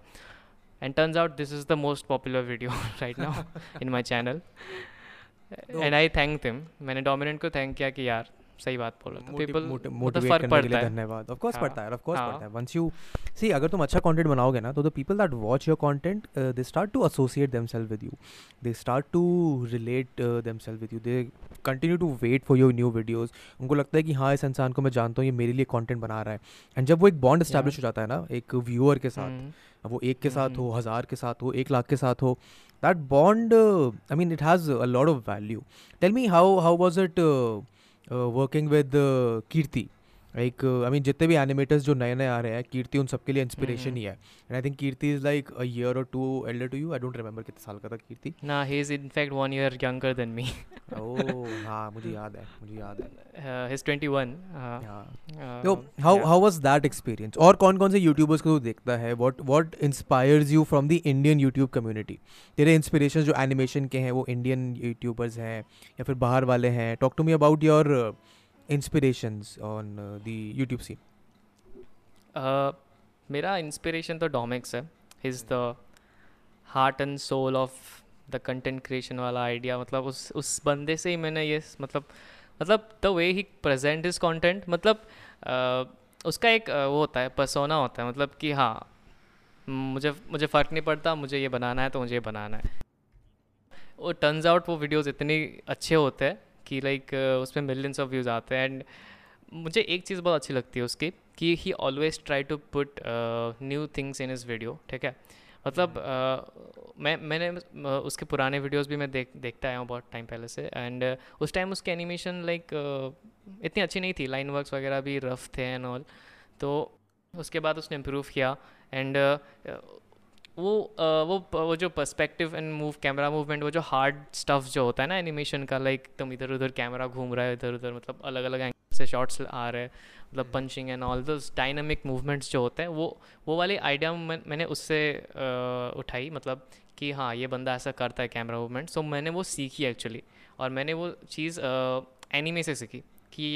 And turns out this is the most popular video right now in my channel and I thank them मैंने डोमिनेंट को थैंक किया कि यार सही बात बोल रहे पीपल मोटिवेट करने के लिए धन्यवाद। ऑफ़ कोर्स पड़ता है ऑफ़ कोर्स पड़ता है। वंस यू सी अगर तुम अच्छा कंटेंट बनाओगे ना तो the people that watch your content they start to associate themselves with you they start to relate themselves with you they continue to wait for your new videos उनको लगता है कि हाँ इस इंसान को मैं जानता हूँ ये मेरे लिए कंटेंट बना रहा है। एंड जब वो एक बॉन्ड एस्टैब्लिश हो जाता है ना एक व्यूअर के साथ hmm. वो एक के साथ हो हज़ार के साथ हो एक लाख के साथ हो that bond I mean it has a lot of value tell me how how was it working with Kirti like I mean जितने भी एनिमेटर्स जो नए नए आ रहे हैं कीर्ति उन सबके लिए इंस्पिरेशन ही है। And I think Kirti is like a year or two elder to you I don't remember कितने साल का था कीर्ति। ना he is in fact one year younger than me oh हाँ मुझे याद है मुझे याद है। ही इज़ 21 हाँ। तो how how was that experience और कौन-कौन से यूट्यूबर्स को तू देखता है? What what inspires you from the Indian YouTube community तेरे इंस्पिरेशंस जो एनिमेशन के हैं वो इंडियन यूट्यूबर्स हैं या फिर बाहर वाले हैं? Talk to me about your inspirations on uh, the YouTube scene? Uh, मेरा इंस्पिरेशन तो डोमिक्स है. Is the heart and soul of the content creation वाला आइडिया मतलब उस उस बंदे से ही मैंने ये मतलब मतलब the way he present is content मतलब uh, उसका एक uh, वो होता है परसोना होता है. मतलब कि हाँ मुझे मुझे फ़र्क नहीं पड़ता मुझे ये बनाना है तो मुझे ये बनाना है. वो टर्न्स आउट वो वीडियोस इतनी अच्छे होते हैं कि लाइक uh, उसमें मिलियंस ऑफ़ व्यूज़ आते हैं. एंड मुझे एक चीज़ बहुत अच्छी लगती है उसकी कि he always try to put new things in इस वीडियो ठीक है? मतलब uh, मैं मैंने uh, उसके पुराने वीडियोस भी मैं देख देखता आया हूँ बहुत टाइम पहले से. एंड uh, उस टाइम उसकी एनिमेशन लाइक uh, इतनी अच्छी नहीं थी. लाइन वर्क्स वगैरह भी रफ थे एंड ऑल तो उसके बाद उसने इम्प्रूव किया. एंड वो वो वो जो perspective and move camera movement वो जो हार्ड स्टफ़ जो होता है ना एनिमेशन का लाइक तुम इधर उधर कैमरा घूम रहा है इधर उधर मतलब अलग अलग एंगल से शॉट्स आ रहे हैं मतलब punching and all those dynamic movements जो होते हैं वो वो वाली आइडिया मैंने उससे उठाई मतलब कि हाँ ये बंदा ऐसा करता है कैमरा मूवमेंट सो मैंने वो सीखी एक्चुअली और मैंने वो चीज़ एनीमे से सीखी कि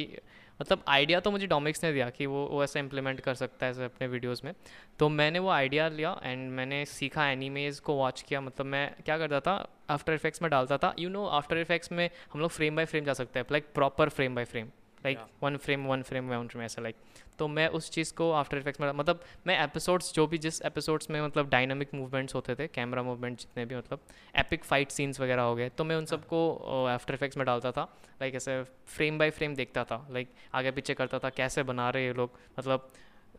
मतलब आइडिया तो मुझे डोमिक्स ने दिया कि वो वो ऐसा इंप्लीमेंट कर सकता है अपने वीडियोस में। तो मैंने वो आइडिया लिया एंड मैंने सीखा एनिमेज को वॉच किया। मतलब मैं क्या करता था? आफ्टर इफेक्ट्स में डालता था। यू नो आफ्टर इफेक्ट्स में हम लोग फ्रेम बाय फ्रेम जा सकते हैं। Like proper frame by frame like one frame one frame one frame ऐसा लाइक तो मैं उस चीज़ को आफ्टर इफेक्ट्स में मतलब मैं एपिसोड्स जो भी जिस एपिसोड्स में मतलब डायनामिक मूवमेंट्स होते थे कैमरा मूवमेंट जितने भी मतलब एपिक फाइट सीन्स वगैरह हो गए तो मैं उन सबको आफ्टर इफेक्ट्स में डालता था लाइक ऐसे फ्रेम बाय फ्रेम देखता था लाइक आगे पीछे करता था कैसे बना रहे ये लोग मतलब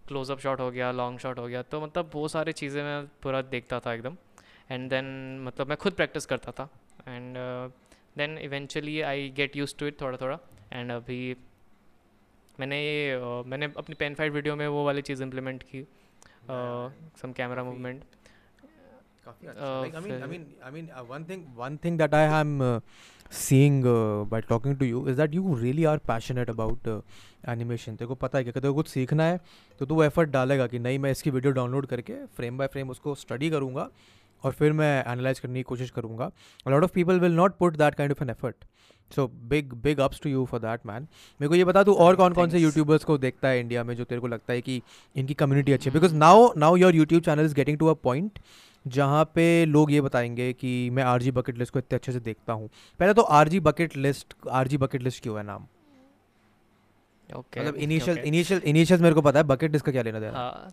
क्लोजअप शॉट हो गया लॉन्ग शॉट हो गया तो मतलब वो सारी चीज़ें मैं पूरा देखता था एकदम एंड देन मतलब मैं खुद प्रैक्टिस करता था and then eventually I get use to it थोड़ा थोड़ा एंड अभी मैंने ये मैंने अपनी पेन फाइट वीडियो में वो वाली चीज़ इम्प्लीमेंट की some camera movement seeing uh, by talking to you is that you really are passionate about uh, animation तेरे को पता है कि अगर कुछ सीखना है तो तू एफर्ट डालेगा कि नहीं मैं इसकी वीडियो डाउनलोड करके फ्रेम बाय फ्रेम उसको स्टडी करूँगा। और फिर मैं एनालाइज करने की कोशिश करूँगा। Lot of people will not put that kind of an effort so big big ups to you for that man मेरे को ये बता तू और कौन कौन से यूट्यूबर्स को देखता है इंडिया में जो तेरे को लगता है कि इनकी कम्युनिटी अच्छी है? Because now now your YouTube channel is getting to a point जहाँ पे लोग ये बताएँगे कि मैं आर जी बकेट लिस्ट को इतने अच्छे से देखता हूँ। पहले तो R G bucket list R G bucket list क्यों है नाम? मतलब इनिशियल इनिशियल इनिशियल मेरे को पता है बकेट लिस्ट का क्या लेना देना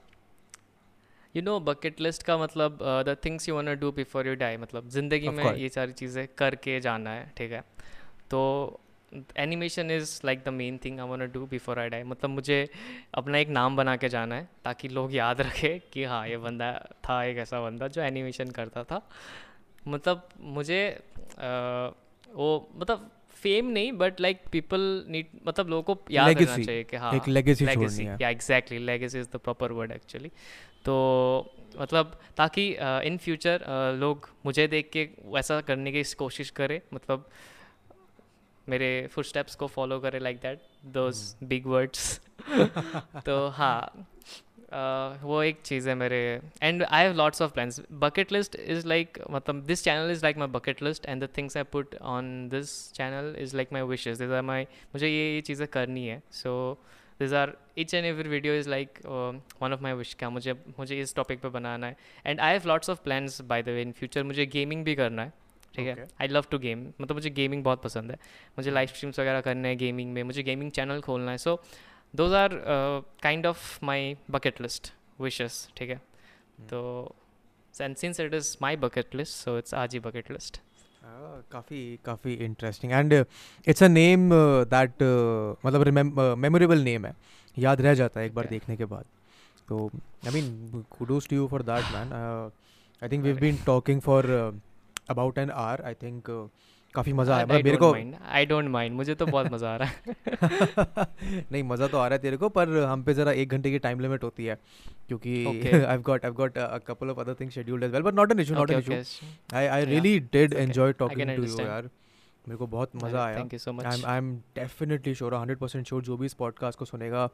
यू नो बकेट लिस्ट का मतलब the things you want do before you die मतलब ज़िंदगी में ये सारी चीज़ें करके जाना है ठीक है? तो animation is like the main thing I want do before I die मतलब मुझे अपना एक नाम बना के जाना है ताकि लोग याद रखें कि हाँ ये बंदा था एक ऐसा बंदा जो एनिमेशन करता था। मतलब मुझे अ, वो मतलब फेम नहीं बट लाइक पीपल नीड मतलब लोगों को याद रखना चाहिए कि हाँ एक legacy, है। या exactly legacy is the proper word actually तो मतलब ताकि इन फ्यूचर लोग मुझे देख के वैसा करने की कोशिश करें मतलब मेरे फुट स्टेप्स को फॉलो करें like that those big words तो हाँ uh, वो एक चीज़ है मेरे and I have lots of plans bucket list is like मतलब this channel is like my bucket list and the things I put on this channel is like my wishes this are my मुझे ये ये चीज़ें करनी है. So this are each and every video is like one of my wish क्या मुझे मुझे इस टॉपिक पे बनाना है। And I have lots of plans by the way in future मुझे गेमिंग भी करना है ठीक है? आई लव टू गेम मतलब मुझे गेमिंग बहुत पसंद है। मुझे लाइव स्ट्रीम्स वगैरह करने हैं गेमिंग में मुझे गेमिंग चैनल खोलना है। So those are kind of my bucket list wishes ठीक है? तो and since it is my bucket list so it's आज ही बकेट लिस्ट काफ़ी काफ़ी interesting and it's a name that मतलब मेमोरेबल नेम है। याद रह जाता है एक बार Yeah. देखने के बाद। तो I mean kudos to you for that man I think we been talking for about an hour I think काफ़ी मज़ा आया। मतलब मेरे को आई डोंट माइंड मुझे तो बहुत मज़ा आ रहा है। नहीं मज़ा तो आ रहा है तेरे को पर हम पे ज़रा एक घंटे की टाइम लिमिट होती है क्योंकि I got I got a couple of other things scheduled as well but not an issue not an issue I I really did enjoy talking to you यार मेरे को बहुत मज़ा आया। Thank you so much I am definitely sure hundred percent sure जो भी इस podcast को सुनेगा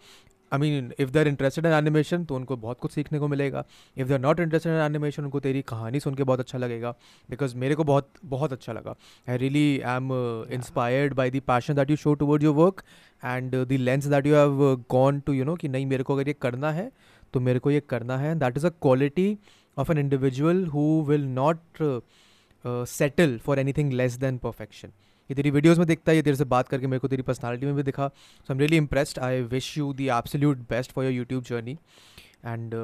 I mean if they are interested in animation तो उनको बहुत कुछ सीखने को मिलेगा। If they are not interested in animation उनको तेरी कहानी सुन के बहुत अच्छा लगेगा बिकॉज़ मेरे को बहुत बहुत अच्छा लगा। I really I am inspired by the passion that you show toward your work and the lens that you have gone to you know कि नहीं मेरे को अगर ये करना है तो मेरे को ये करना है। That is a quality of an individual who will not settle for anything less than perfection ये तेरी वीडियोस में दिखता है ये तेरे से बात करके मेरे को तेरी पर्सनालिटी में भी दिखा। So am really impressed I wish you the absolute best for your YouTube journey and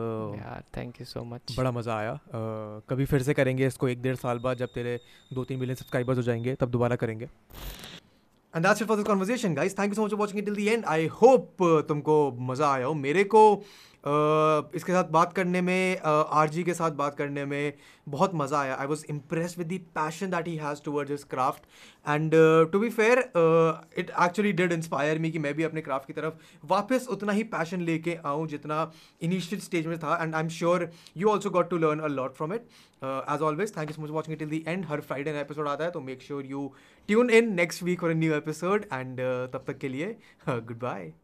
thank you so much बड़ा मज़ा आया। Uh, कभी फिर से करेंगे इसको एक डेढ़ साल बाद जब तेरे दो तीन मिलियन सब्सक्राइबर्स हो जाएँगे तब दोबारा करेंगे। And that's it for this conversation guys thank you so much for watching till the end I hope तुमको मज़ा आया हो। मेरे को इसके साथ बात करने में आर जी के साथ बात करने में बहुत मज़ा आया। I was impress with the passion that he has towards his craft and to be fair it actually did inspire me कि मैं भी अपने क्राफ्ट की तरफ़ वापस उतना ही पैशन लेके आऊँ जितना इनिशियल स्टेज में था। And I am sure you also got to learn a lot from it as always thank you so much watching till the end her Friday नया एपिसोड आता है तो make sure you tune in next week for our new episode and तब तक के लिए good bye